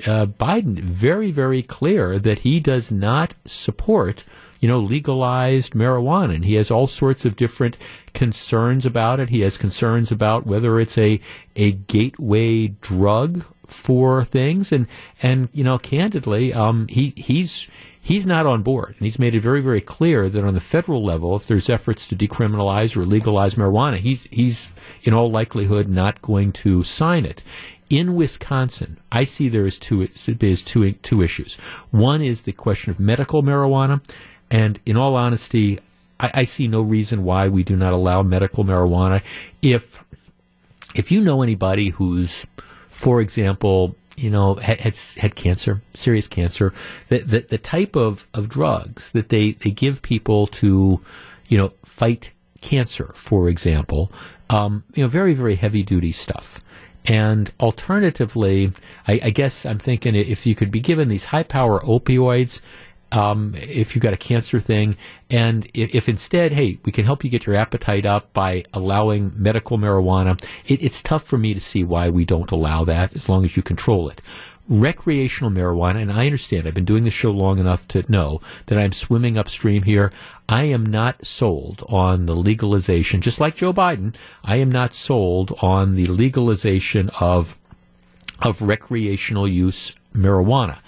[SPEAKER 2] uh, Biden very, very clear that he does not support you know legalized marijuana, and he has all sorts of different concerns about it. He has concerns about whether it's a a gateway drug for things, and and you know, candidly, um, he he's he's not on board. And he's made it very, very clear that on the federal level, if there's efforts to decriminalize or legalize marijuana, he's, he's in all likelihood not going to sign it. In Wisconsin, I see there is two, there's two, two issues. One is the question of medical marijuana. And in all honesty, I, I see no reason why we do not allow medical marijuana. If, if you know anybody who's, for example, you know, had, had, had cancer, serious cancer, the, the, the type of, of drugs that they, they give people to, you know, fight cancer, for example, um, you know, very, very heavy duty stuff. And alternatively, I, I guess I'm thinking if you could be given these high power opioids, um, if you've got a cancer thing, and if, if instead, hey, we can help you get your appetite up by allowing medical marijuana, it, it's tough for me to see why we don't allow that as long as you control it. Recreational marijuana, and I understand, I've been doing this show long enough to know that I'm swimming upstream here. I am not sold on the legalization, just like Joe Biden, I am not sold on the legalization of of recreational use marijuana.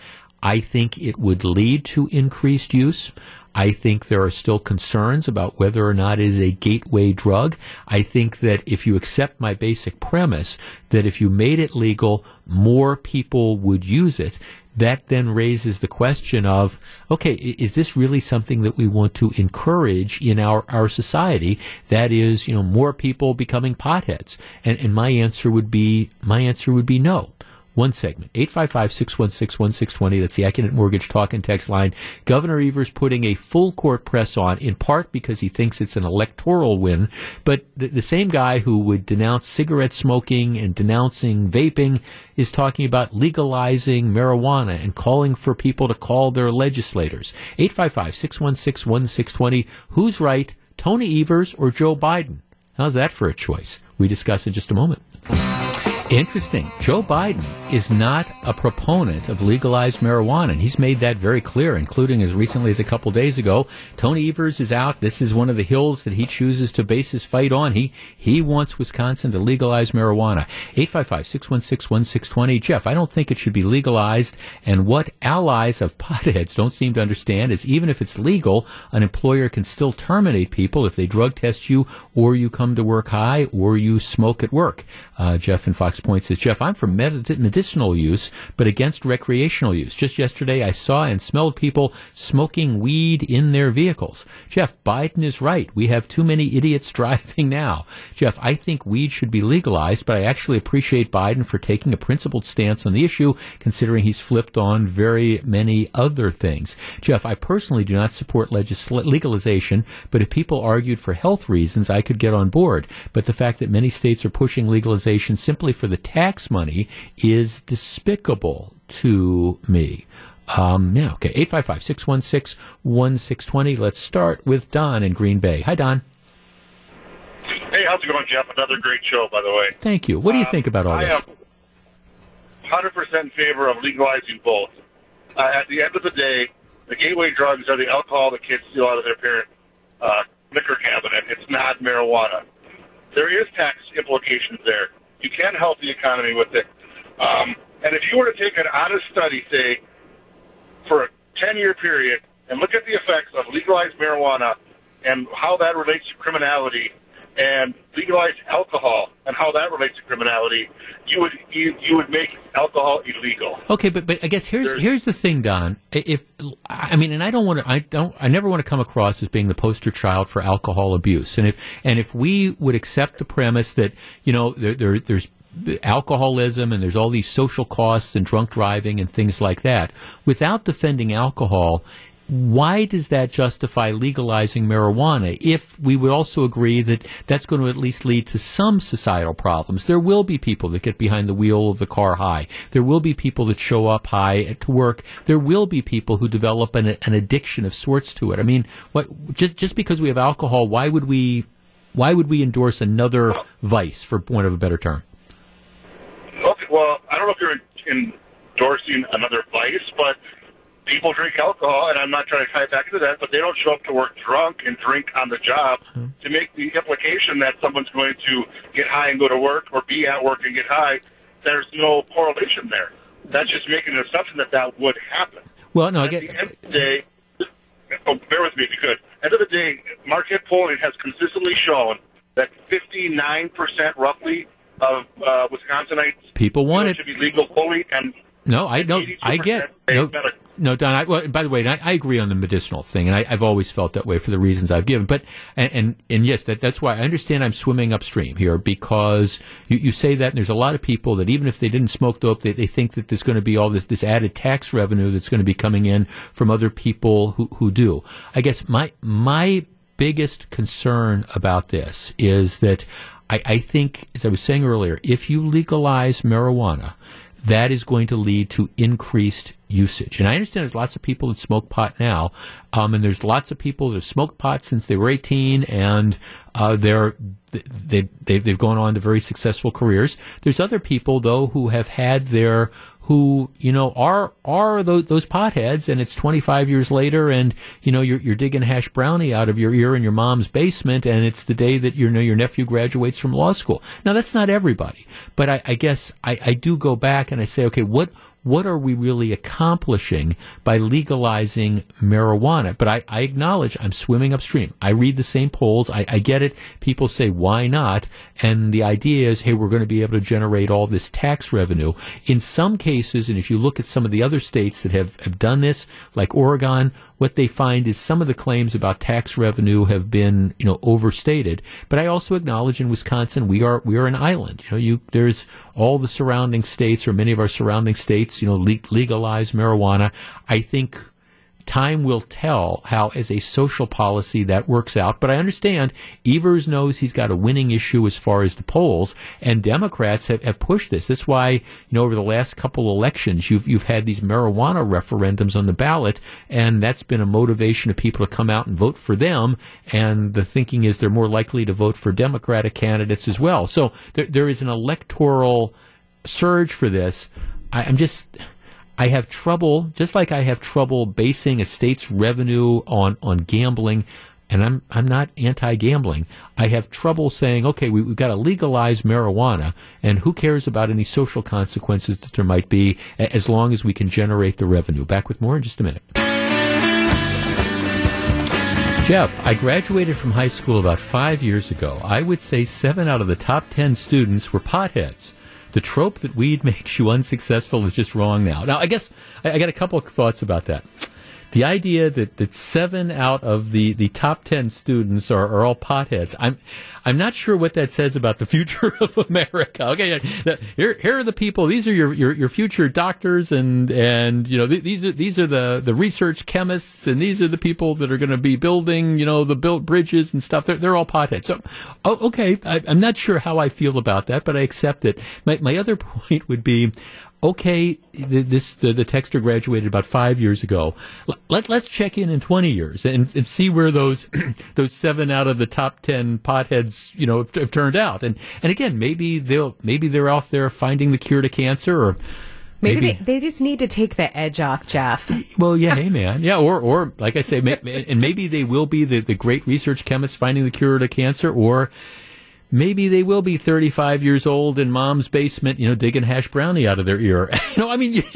[SPEAKER 2] I think it would lead to increased use. I think there are still concerns about whether or not it is a gateway drug. I think that if you accept my basic premise that if you made it legal, more people would use it, that then raises the question of, okay, is this really something that we want to encourage in our, our society? That is, you know, more people becoming potheads. And, and my answer would be, my answer would be no. One segment, 855-616-1620. That's the Accunet Mortgage Talk and Text line. Governor Evers putting a full court press on, in part because he thinks it's an electoral win, but the, the same guy who would denounce cigarette smoking and denouncing vaping is talking about legalizing marijuana and calling for people to call their legislators. 855-616-1620. Who's right, Tony Evers or Joe Biden? How's that for a choice? We discuss in just a moment. Interesting. Joe Biden is not a proponent of legalized marijuana, and he's made that very clear, including as recently as a couple days ago. Tony Evers is out. This is one of the hills that he chooses to base his fight on. He he wants Wisconsin to legalize marijuana. 855-616-1620. Jeff, I don't think it should be legalized, and what allies of potheads don't seem to understand is even if it's legal, an employer can still terminate people if they drug test you, or you come to work high, or you smoke at work. Uh, Jeff in Fox Point says, Jeff, I'm for med- medicinal use, but against recreational use. Just yesterday, I saw and smelled people smoking weed in their vehicles. Jeff, Biden is right. We have too many idiots driving now. Jeff, I think weed should be legalized, but I actually appreciate Biden for taking a principled stance on the issue, considering he's flipped on very many other things. Jeff, I personally do not support legisl- legalization, but if people argued for health reasons, I could get on board. But the fact that many states are pushing legalization simply for the tax money is despicable to me. Um, yeah, okay. 855-616-1620. Let's start with Don in Green Bay. Hi, Don.
[SPEAKER 17] Hey, how's it going, Jeff? Another great show, by the way.
[SPEAKER 2] Thank you. What do you think about all
[SPEAKER 17] I
[SPEAKER 2] this?
[SPEAKER 17] am 100% in favor of legalizing both. Uh, at the end of the day, the gateway drugs are the alcohol that kids steal out of their parent uh, liquor cabinet. It's not marijuana. There is tax implications there. You can help the economy with it. Um, and if you were to take an honest study, say, for a 10 year period, and look at the effects of legalized marijuana and how that relates to criminality, and legalize alcohol and how that relates to criminality, you would you, you would make alcohol illegal.
[SPEAKER 2] Okay, but but I guess here's here's the thing, Don. If I mean, and I don't want to, I don't, I never want to come across as being the poster child for alcohol abuse. And if and if we would accept the premise that you know there, there there's alcoholism and there's all these social costs and drunk driving and things like that, without defending alcohol. Why does that justify legalizing marijuana if we would also agree that that's going to at least lead to some societal problems? There will be people that get behind the wheel of the car high. There will be people that show up high to work. There will be people who develop an, an addiction of sorts to it. I mean, what, just, just because we have alcohol, why would we, why would we endorse another vice, for want of a better term?
[SPEAKER 17] Okay, well, I don't know if you're endorsing another vice, but people drink alcohol, and I'm not trying to tie it back into that, but they don't show up to work drunk and drink on the job to make the implication that someone's going to get high and go to work or be at work and get high. There's no correlation there. That's just making an assumption that that would happen.
[SPEAKER 2] Well, no, I
[SPEAKER 17] At
[SPEAKER 2] get,
[SPEAKER 17] the end of the day, oh, bear with me if you could. End of the day, Marquette polling has consistently shown that 59% roughly of uh, Wisconsinites
[SPEAKER 2] people want it.
[SPEAKER 17] should be legal fully, and
[SPEAKER 2] No, I no, I get no, no, Don. I, well, by the way, I, I agree on the medicinal thing, and I, I've always felt that way for the reasons I've given. But and and, and yes, that, that's why I understand I'm swimming upstream here because you, you say that, and there's a lot of people that even if they didn't smoke dope, they, they think that there's going to be all this this added tax revenue that's going to be coming in from other people who who do. I guess my my biggest concern about this is that I, I think, as I was saying earlier, if you legalize marijuana, that is going to lead to increased usage. And I understand there's lots of people that smoke pot now, um, and there's lots of people that have smoked pot since they were 18, and uh, they're they, they've, they've gone on to very successful careers. There's other people though who have had their who you know are are those, those potheads, and it's 25 years later, and you know you're, you're digging hash brownie out of your ear in your mom's basement, and it's the day that you know your nephew graduates from law school. Now that's not everybody, but I, I guess I, I do go back and I say, okay, what what are we really accomplishing by legalizing marijuana? But I, I acknowledge I'm swimming upstream. I read the same polls. I, I get it. People say, why not? And the idea is, hey, we're going to be able to generate all this tax revenue. In some cases, and if you look at some of the other states that have, have done this, like Oregon, what they find is some of the claims about tax revenue have been, you know, overstated. But I also acknowledge in Wisconsin we are we are an island. You know, you there's all the surrounding states or many of our surrounding states, you know, le- legalize marijuana. I think time will tell how, as a social policy, that works out. But I understand Evers knows he's got a winning issue as far as the polls, and Democrats have, have pushed this. That's why, you know, over the last couple elections, you've you've had these marijuana referendums on the ballot, and that's been a motivation of people to come out and vote for them. And the thinking is they're more likely to vote for Democratic candidates as well. So there, there is an electoral surge for this. I, I'm just I have trouble, just like I have trouble basing a state's revenue on, on gambling, and I'm, I'm not anti gambling. I have trouble saying, okay, we, have got to legalize marijuana, and who cares about any social consequences that there might be as long as we can generate the revenue. Back with more in just a minute. Jeff, I graduated from high school about five years ago. I would say seven out of the top ten students were potheads the trope that weed makes you unsuccessful is just wrong now. Now, I guess I, I got a couple of thoughts about that the idea that, that seven out of the, the top ten students are, are all potheads, I'm I'm not sure what that says about the future of America. Okay, here here are the people. These are your, your, your future doctors, and and you know th- these are these are the, the research chemists, and these are the people that are going to be building you know the built bridges and stuff. They're they're all potheads. So, oh, okay, I, I'm not sure how I feel about that, but I accept it. My my other point would be okay, this the, the texter graduated about five years ago. Let let's check in in twenty years and, and see where those those seven out of the top ten potheads you know have, have, turned out. And and again, maybe they'll maybe they're off there finding the cure to cancer or.
[SPEAKER 16] Maybe, maybe they, they just need to take the edge off, Jeff.
[SPEAKER 2] Well, yeah, hey man, yeah, or or like I say, and maybe they will be the, the great research chemists finding the cure to cancer, or maybe they will be 35 years old in mom's basement, you know, digging hash brownie out of their ear. you know, I mean, oh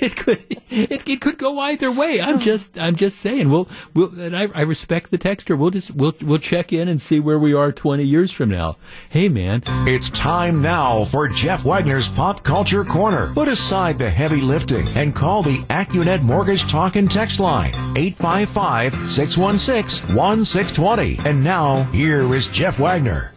[SPEAKER 2] it could it, it, could go either way. I'm just I'm just saying. We'll, we'll and I, I respect the texter. We'll just we'll we'll check in and see where we are 20 years from now. Hey, man,
[SPEAKER 1] it's time now for Jeff Wagner's Pop Culture Corner. Put aside the heavy lifting and call the Accunet Mortgage Talk and Text line 855-616-1620. And now here is Jeff Wagner Wagner.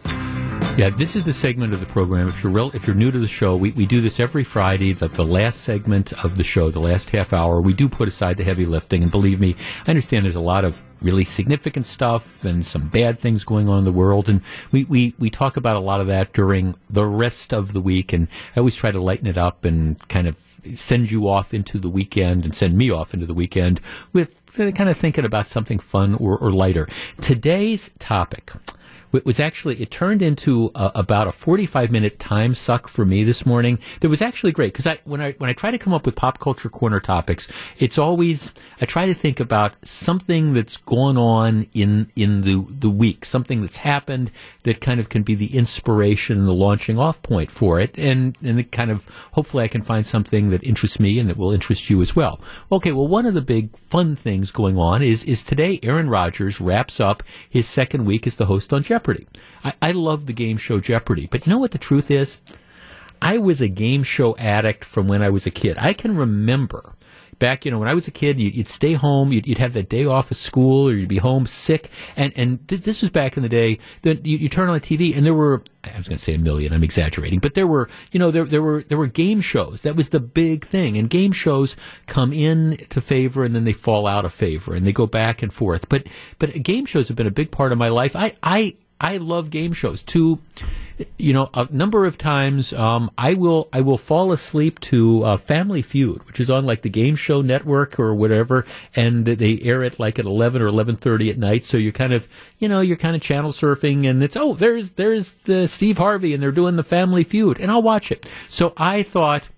[SPEAKER 2] Yeah, this is the segment of the program. If you're real, if you're new to the show, we, we do this every Friday. That the last segment of the show, the last half hour, we do put aside the heavy lifting. And believe me, I understand there's a lot of really significant stuff and some bad things going on in the world, and we, we, we talk about a lot of that during the rest of the week. And I always try to lighten it up and kind of send you off into the weekend and send me off into the weekend with kind of thinking about something fun or, or lighter. Today's topic it was actually it turned into a, about a 45 minute time suck for me this morning that was actually great. Because I when I when I try to come up with pop culture corner topics it's always I try to think about something that's gone on in in the the week something that's happened that kind of can be the inspiration and the launching off point for it. And and it kind of hopefully I can find something that interests me and that will interest you as well. Okay well one of the big fun things going on is is today Aaron Rodgers wraps up his second week as the host on Jeopardy Jeopardy. I, I love the game show Jeopardy, but you know what the truth is? I was a game show addict from when I was a kid. I can remember back, you know, when I was a kid, you'd, stay home, you'd, you'd, have that day off of school, or you'd be home sick, and and th- this was back in the day. That you, you turn on the TV, and there were I was going to say a million. I'm exaggerating, but there were, you know, there there were there were game shows. That was the big thing, and game shows come in to favor, and then they fall out of favor, and they go back and forth. But but game shows have been a big part of my life. I I I love game shows. To you know, a number of times um, I will I will fall asleep to uh, Family Feud, which is on like the Game Show Network or whatever, and they air it like at eleven or eleven thirty at night. So you're kind of you know you're kind of channel surfing, and it's oh there's there's the Steve Harvey, and they're doing the Family Feud, and I'll watch it. So I thought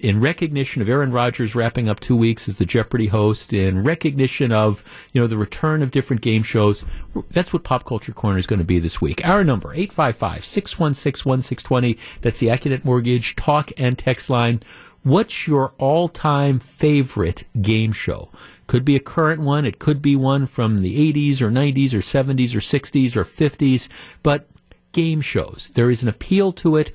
[SPEAKER 2] in recognition of Aaron Rodgers wrapping up two weeks as the Jeopardy host, in recognition of you know the return of different game shows, that's what Pop Culture Corner is going to be this week. Our number 855-616-1620. That's the Accunet Mortgage talk and text line. What's your all time favorite game show? Could be a current one. It could be one from the 80s or 90s or 70s or 60s or 50s. But game shows, there is an appeal to it.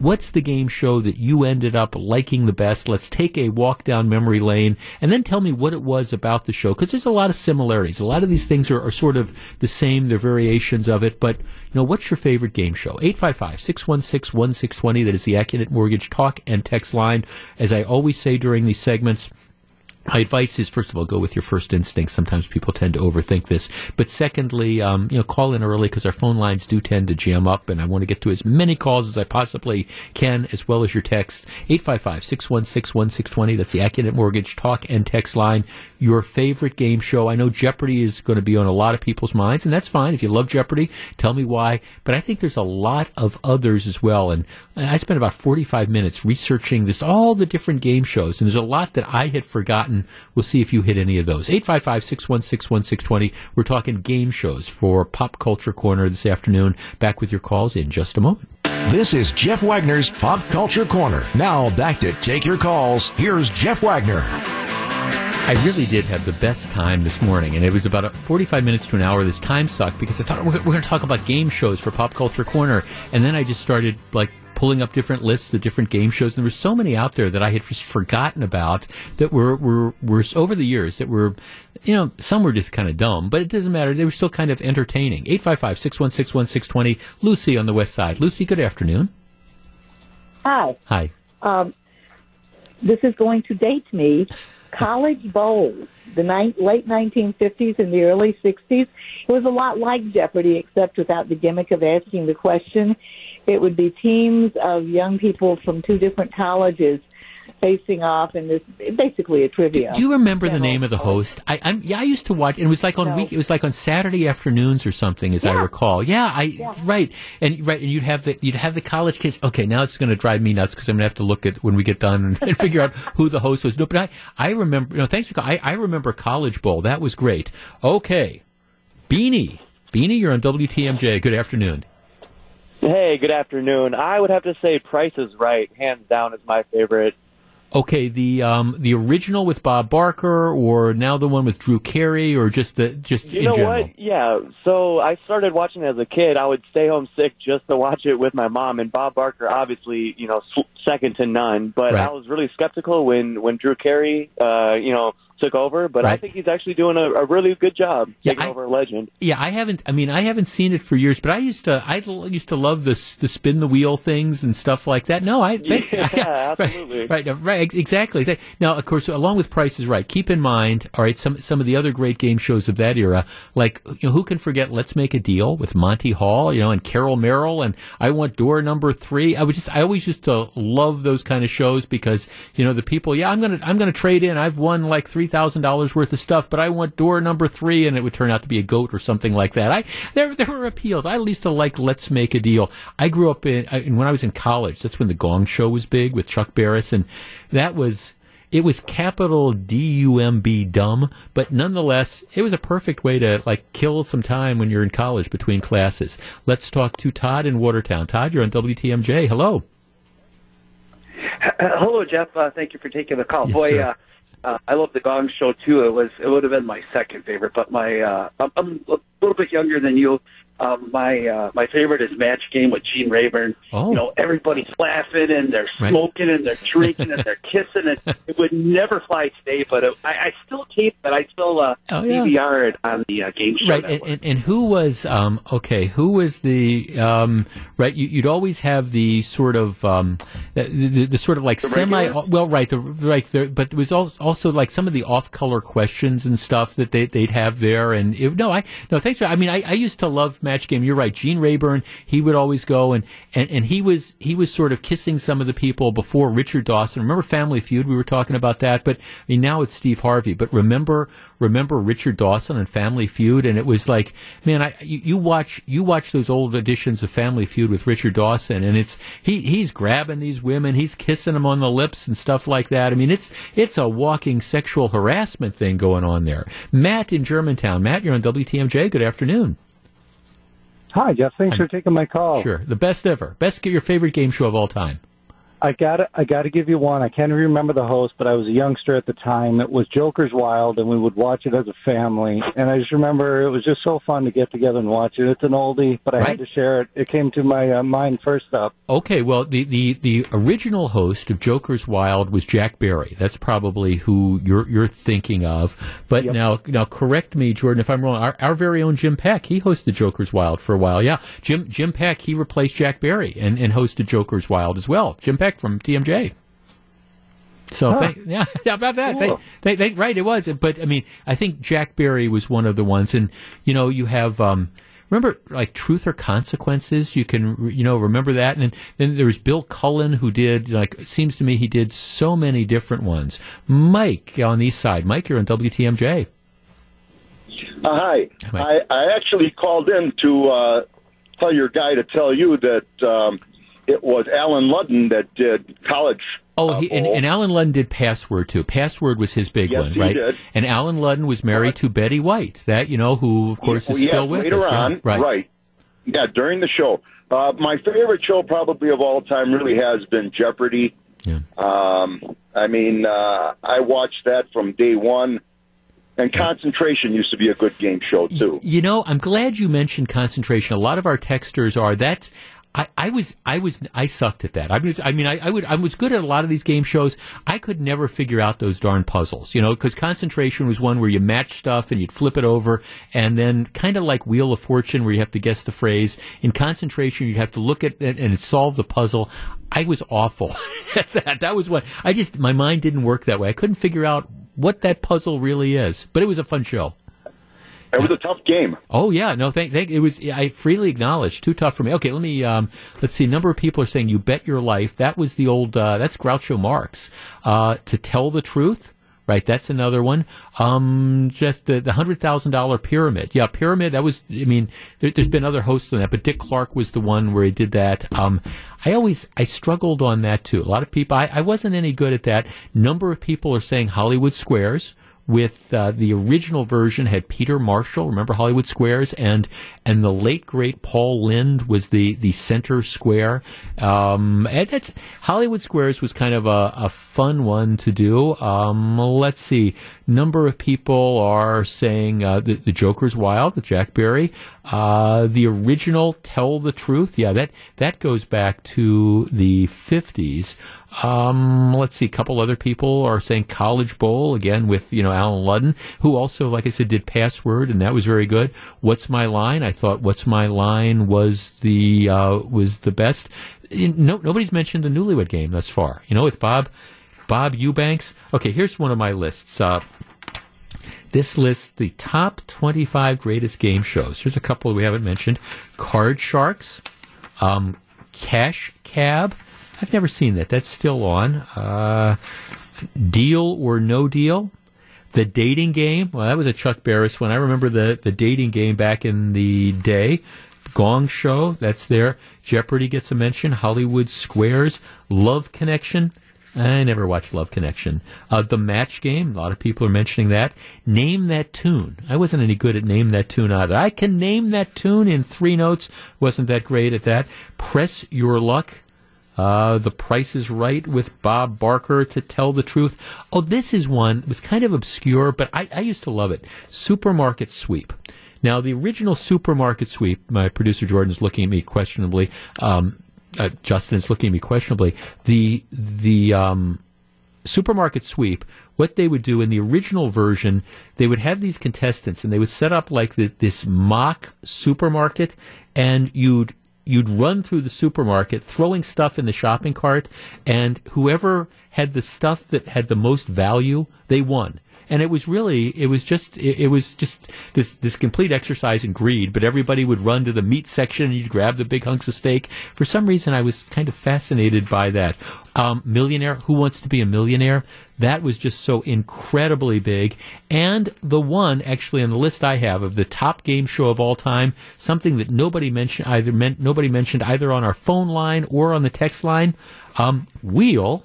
[SPEAKER 2] What's the game show that you ended up liking the best? Let's take a walk down memory lane and then tell me what it was about the show. Because there's a lot of similarities. A lot of these things are, are sort of the same. They're variations of it. But, you know, what's your favorite game show? 855-616-1620. That is the Accunet Mortgage talk and text line. As I always say during these segments, my advice is, first of all, go with your first instinct. Sometimes people tend to overthink this. But secondly, um, you know, call in early because our phone lines do tend to jam up, and I want to get to as many calls as I possibly can, as well as your text. 855-616-1620. That's the Accunet Mortgage talk and text line. Your favorite game show. I know Jeopardy is going to be on a lot of people's minds, and that's fine. If you love Jeopardy, tell me why. But I think there's a lot of others as well. And I spent about 45 minutes researching this, all the different game shows, and there's a lot that I had forgotten. We'll see if you hit any of those. 855-616-1620. We're talking game shows for Pop Culture Corner this afternoon. Back with your calls in just a moment.
[SPEAKER 1] This is Jeff Wagner's Pop Culture Corner. Now back to take your calls. Here's Jeff Wagner.
[SPEAKER 2] I really did have the best time this morning, and it was about 45 minutes to an hour. This time sucked because I thought we're, we're going to talk about game shows for Pop Culture Corner, and then I just started like pulling up different lists, the different game shows. And there were so many out there that I had just forgotten about that were, were, were over the years that were, you know, some were just kind of dumb, but it doesn't matter. They were still kind of entertaining. 855-616-1620. Lucy on the west side. Lucy, good afternoon.
[SPEAKER 18] Hi.
[SPEAKER 2] Hi.
[SPEAKER 18] Um, this is going to date me. College bowls, the ni- late 1950s and the early 60s. It was a lot like Jeopardy, except without the gimmick of asking the question. It would be teams of young people from two different colleges facing off in this basically a trivia.
[SPEAKER 2] Do you remember the name of the host? I, I'm, yeah, I used to watch. It was like on
[SPEAKER 18] No.
[SPEAKER 2] week. It was like on Saturday afternoons or something, as I recall. Yeah, I
[SPEAKER 18] Yeah.
[SPEAKER 2] right and right, and you'd have the you'd have the college kids. Okay, now it's going to drive me nuts because I'm going to have to look at when we get done and, and figure out who the host was. No, but I I remember. No, thanks for. I I remember College Bowl. That was great. Okay, Beanie, Beanie, you're on WTMJ. Good afternoon.
[SPEAKER 19] Hey, good afternoon. I would have to say Price is Right, hands down, is my favorite.
[SPEAKER 2] Okay, the um the original with Bob Barker, or now the one with Drew Carey, or just the just
[SPEAKER 19] You
[SPEAKER 2] in
[SPEAKER 19] know
[SPEAKER 2] general.
[SPEAKER 19] what? Yeah. So I started watching it as a kid. I would stay home sick just to watch it with my mom. And Bob Barker, obviously, you know, second to none. But
[SPEAKER 2] Right.
[SPEAKER 19] I was really skeptical when when Drew Carey, uh, you know, took over. But I think he's actually doing a, a really good job
[SPEAKER 2] Yeah,
[SPEAKER 19] taking
[SPEAKER 2] I-
[SPEAKER 19] over a legend.
[SPEAKER 2] Yeah, I haven't. I mean, I haven't seen it for years, but I used to. I used to love the the spin the wheel things and stuff like that. No, I think
[SPEAKER 19] Yeah,
[SPEAKER 2] right,
[SPEAKER 19] absolutely.
[SPEAKER 2] right, right, exactly. Now, of course, along with Price is Right. Keep in mind, all right, some some of the other great game shows of that era, like you know, who can forget Let's Make a Deal with Monty Hall, you know, and Carol Merrill, and I Want Door Number Three. I was just, I always used to love those kind of shows because you know the people. Yeah, I'm gonna I'm gonna trade in. I've won like three thousand dollars worth of stuff, but I want door number three, and it would turn out to be a goat or something like that. I there there were appeals. I used to like Let's Make a Deal. I grew up in, I, when I was in college. That's when the Gong Show was big with Chuck Barris, and that was. It was capital D U M B dumb, but nonetheless, it was a perfect way to like kill some time when you're in college between classes. Let's talk to Todd in Watertown. Todd, you're on WTMJ. Hello.
[SPEAKER 20] Uh, hello, Jeff. Uh, thank you for taking the call.
[SPEAKER 2] Yes,
[SPEAKER 20] Boy, uh, uh, I love the Gong Show too. It was it would have been my second favorite, but my uh, I'm, I'm a little bit younger than you. Um, my uh, my favorite is Match Game with Gene Rayburn.
[SPEAKER 2] Oh.
[SPEAKER 20] You know, everybody's laughing and they're
[SPEAKER 2] Right.
[SPEAKER 20] smoking and they're drinking and they're kissing. And it would never fly today, but it, I, I still tape it. I still uh,
[SPEAKER 2] Oh, yeah.
[SPEAKER 20] DVR it on the uh, game show.
[SPEAKER 2] right and, and, and who was um okay who was the um right you, you'd always have the sort of um the, the, the sort of like semi well right the right the, but it was also like some of the off color questions and stuff that they, they'd have there and it, no i no thanks for i mean I, I used to love match game you're right gene rayburn he would always go and, and and he was he was sort of kissing some of the people before richard dawson remember family feud we were talking about that but i mean now it's steve harvey but remember remember Richard Dawson and Family Feud, and it was like, man, I you, you watch you watch those old editions of Family Feud with Richard Dawson, and it's he he's grabbing these women, he's kissing them on the lips and stuff like that. I mean, it's it's a walking sexual harassment thing going on there. Matt in Germantown, Matt, you're on WTMJ. Good afternoon.
[SPEAKER 21] Hi, Jeff. Thanks for taking my call.
[SPEAKER 2] Sure, the best ever, best get your favorite game show of all time.
[SPEAKER 21] I got I got to give you one. I can't remember the host, but I was a youngster at the time. It was Joker's Wild, and we would watch it as a family. And I just remember it was just so fun to get together and watch it. It's an oldie, but I had to share it. It came to my uh, mind first up.
[SPEAKER 2] Okay, well, the, the, the original host of Joker's Wild was Jack Barry. That's probably who you're you're thinking of. But now now correct me, Jordan, if I'm wrong. Our, our very own Jim Peck, he hosted Joker's Wild for a while. Yeah, Jim Jim Peck, he replaced Jack Barry and, and hosted Joker's Wild as well. Jim Peck from TMJ. So
[SPEAKER 21] Huh.
[SPEAKER 2] thank, yeah, how about that? Thank, thank, thank, right, it was. But I mean, I think Jack Barry was one of the ones, and you know, you have. Um, Remember, like Truth or Consequences? You can, you know, remember that. And then there was Bill Cullen who did, like, it seems to me he did so many different ones. Mike on the east side. Mike, you're on WTMJ.
[SPEAKER 22] Uh, hi. I, I actually called in to uh, tell your guy to tell you that um, it was Allen Ludden that did college.
[SPEAKER 2] Oh, he, and, and Allen Ludden did Password too. Password was his big
[SPEAKER 22] Yes,
[SPEAKER 2] one,
[SPEAKER 22] he
[SPEAKER 2] right?
[SPEAKER 22] did.
[SPEAKER 2] And Allen Ludden was married to Betty White, that you know, who of course is
[SPEAKER 22] yeah,
[SPEAKER 2] still with
[SPEAKER 22] later
[SPEAKER 2] us. yeah,
[SPEAKER 22] on,
[SPEAKER 2] right?
[SPEAKER 22] Yeah, during the show. Uh, my favorite show, probably of all time, really has been Jeopardy. Um, I mean, uh, I watched that from day one. And Concentration used to be a good game show too.
[SPEAKER 2] You know, I'm glad you mentioned concentration. A lot of our texters are that. I, I was, I was, I sucked at that. I was, I mean, I, I would, I was good at a lot of these game shows. I could never figure out those darn puzzles, you know, because concentration was one where you match stuff and you'd flip it over, and then kind of like Wheel of Fortune, where you have to guess the phrase. In concentration, you have to look at it and solve the puzzle. I was awful at that. That was what I just, my mind didn't work that way. I couldn't figure out what that puzzle really is, but it was a fun show.
[SPEAKER 22] It was a tough game.
[SPEAKER 2] Oh yeah, no, thank, thank. It was. I freely acknowledge too tough for me. Okay, let me. Um, let's see. A number of people are saying you bet your life. That was the old. Uh, that's Groucho Marx. Uh, to tell the truth. Right, that's another one. Um, just the, the hundred thousand dollar pyramid. Yeah, pyramid. That was. I mean, there, there's been other hosts on that, but Dick Clark was the one where he did that. Um, I always I struggled on that too. A lot of people. I, I wasn't any good at that. Number of people are saying Hollywood Squares with uh, the original version had Peter Marshall. Remember Hollywood Squares, and and the late great Paul Lynde was the the center square. Um, and that's Hollywood Squares was kind of a, a fun one to do. Um, let's see, number of people are saying uh, the, the Joker's Wild with Jack Barry. Uh, the original Tell the Truth, yeah, that that goes back to the fifties. Um, let's see, a couple other people are saying College Bowl again with you know Allen Ludden, who also, like I said, did Password, and that was very good. What's my line? I thought What's my line was the uh, was the best. No, nobody's mentioned the Newlywed Game thus far. You know, with Bob Bob Eubanks. Okay, here's one of my lists. Uh, this lists the top 25 greatest game shows. Here's a couple we haven't mentioned: Card Sharks, um, Cash Cab. I've never seen that. That's still on. Uh, deal or No Deal. The dating game. Well, that was a Chuck Barris one. I remember the, the dating game back in the day. Gong Show. That's there. Jeopardy gets a mention. Hollywood Squares. Love Connection. I never watched Love Connection. Uh, the Match Game. A lot of people are mentioning that. Name That Tune. I wasn't any good at Name That Tune either. I can name that tune in three notes. Wasn't that great at that. Press Your Luck. Uh, the Price is Right with Bob Barker to tell the truth. Oh, this is one. It was kind of obscure, but I, I used to love it. Supermarket Sweep. Now, the original Supermarket Sweep, my producer Jordan is looking at me questionably. Um, uh, Justin is looking at me questionably. The the um, supermarket sweep, what they would do in the original version, they would have these contestants and they would set up like the, this mock supermarket, and you'd you'd run through the supermarket throwing stuff in the shopping cart, and whoever had the stuff that had the most value, they won. And it was really, it was just, it, it was just this this complete exercise in greed. But everybody would run to the meat section and you'd grab the big hunks of steak. For some reason, I was kind of fascinated by that. Um, millionaire, who wants to be a millionaire? That was just so incredibly big. And the one actually on the list I have of the top game show of all time, something that nobody mentioned either meant nobody mentioned either on our phone line or on the text line, um, Wheel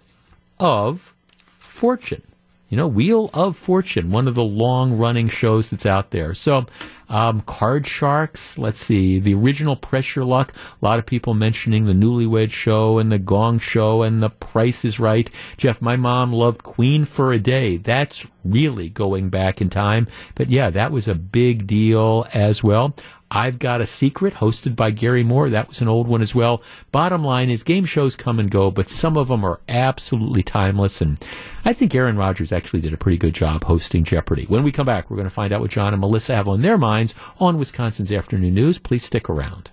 [SPEAKER 2] of Fortune. You know, Wheel of Fortune, one of the long running shows that's out there. So, um, Card Sharks, let's see, the original Press Your Luck, a lot of people mentioning the Newlywed Show and the Gong Show and the Price is Right. Jeff, my mom loved Queen for a Day. That's really going back in time. But yeah, that was a big deal as well. I've Got a Secret, hosted by Garry Moore. That was an old one as well. Bottom line is game shows come and go, but some of them are absolutely timeless. And I think Aaron Rodgers actually did a pretty good job hosting Jeopardy. When we come back, we're going to find out what John and Melissa have on their minds on Wisconsin's Afternoon News. Please stick around.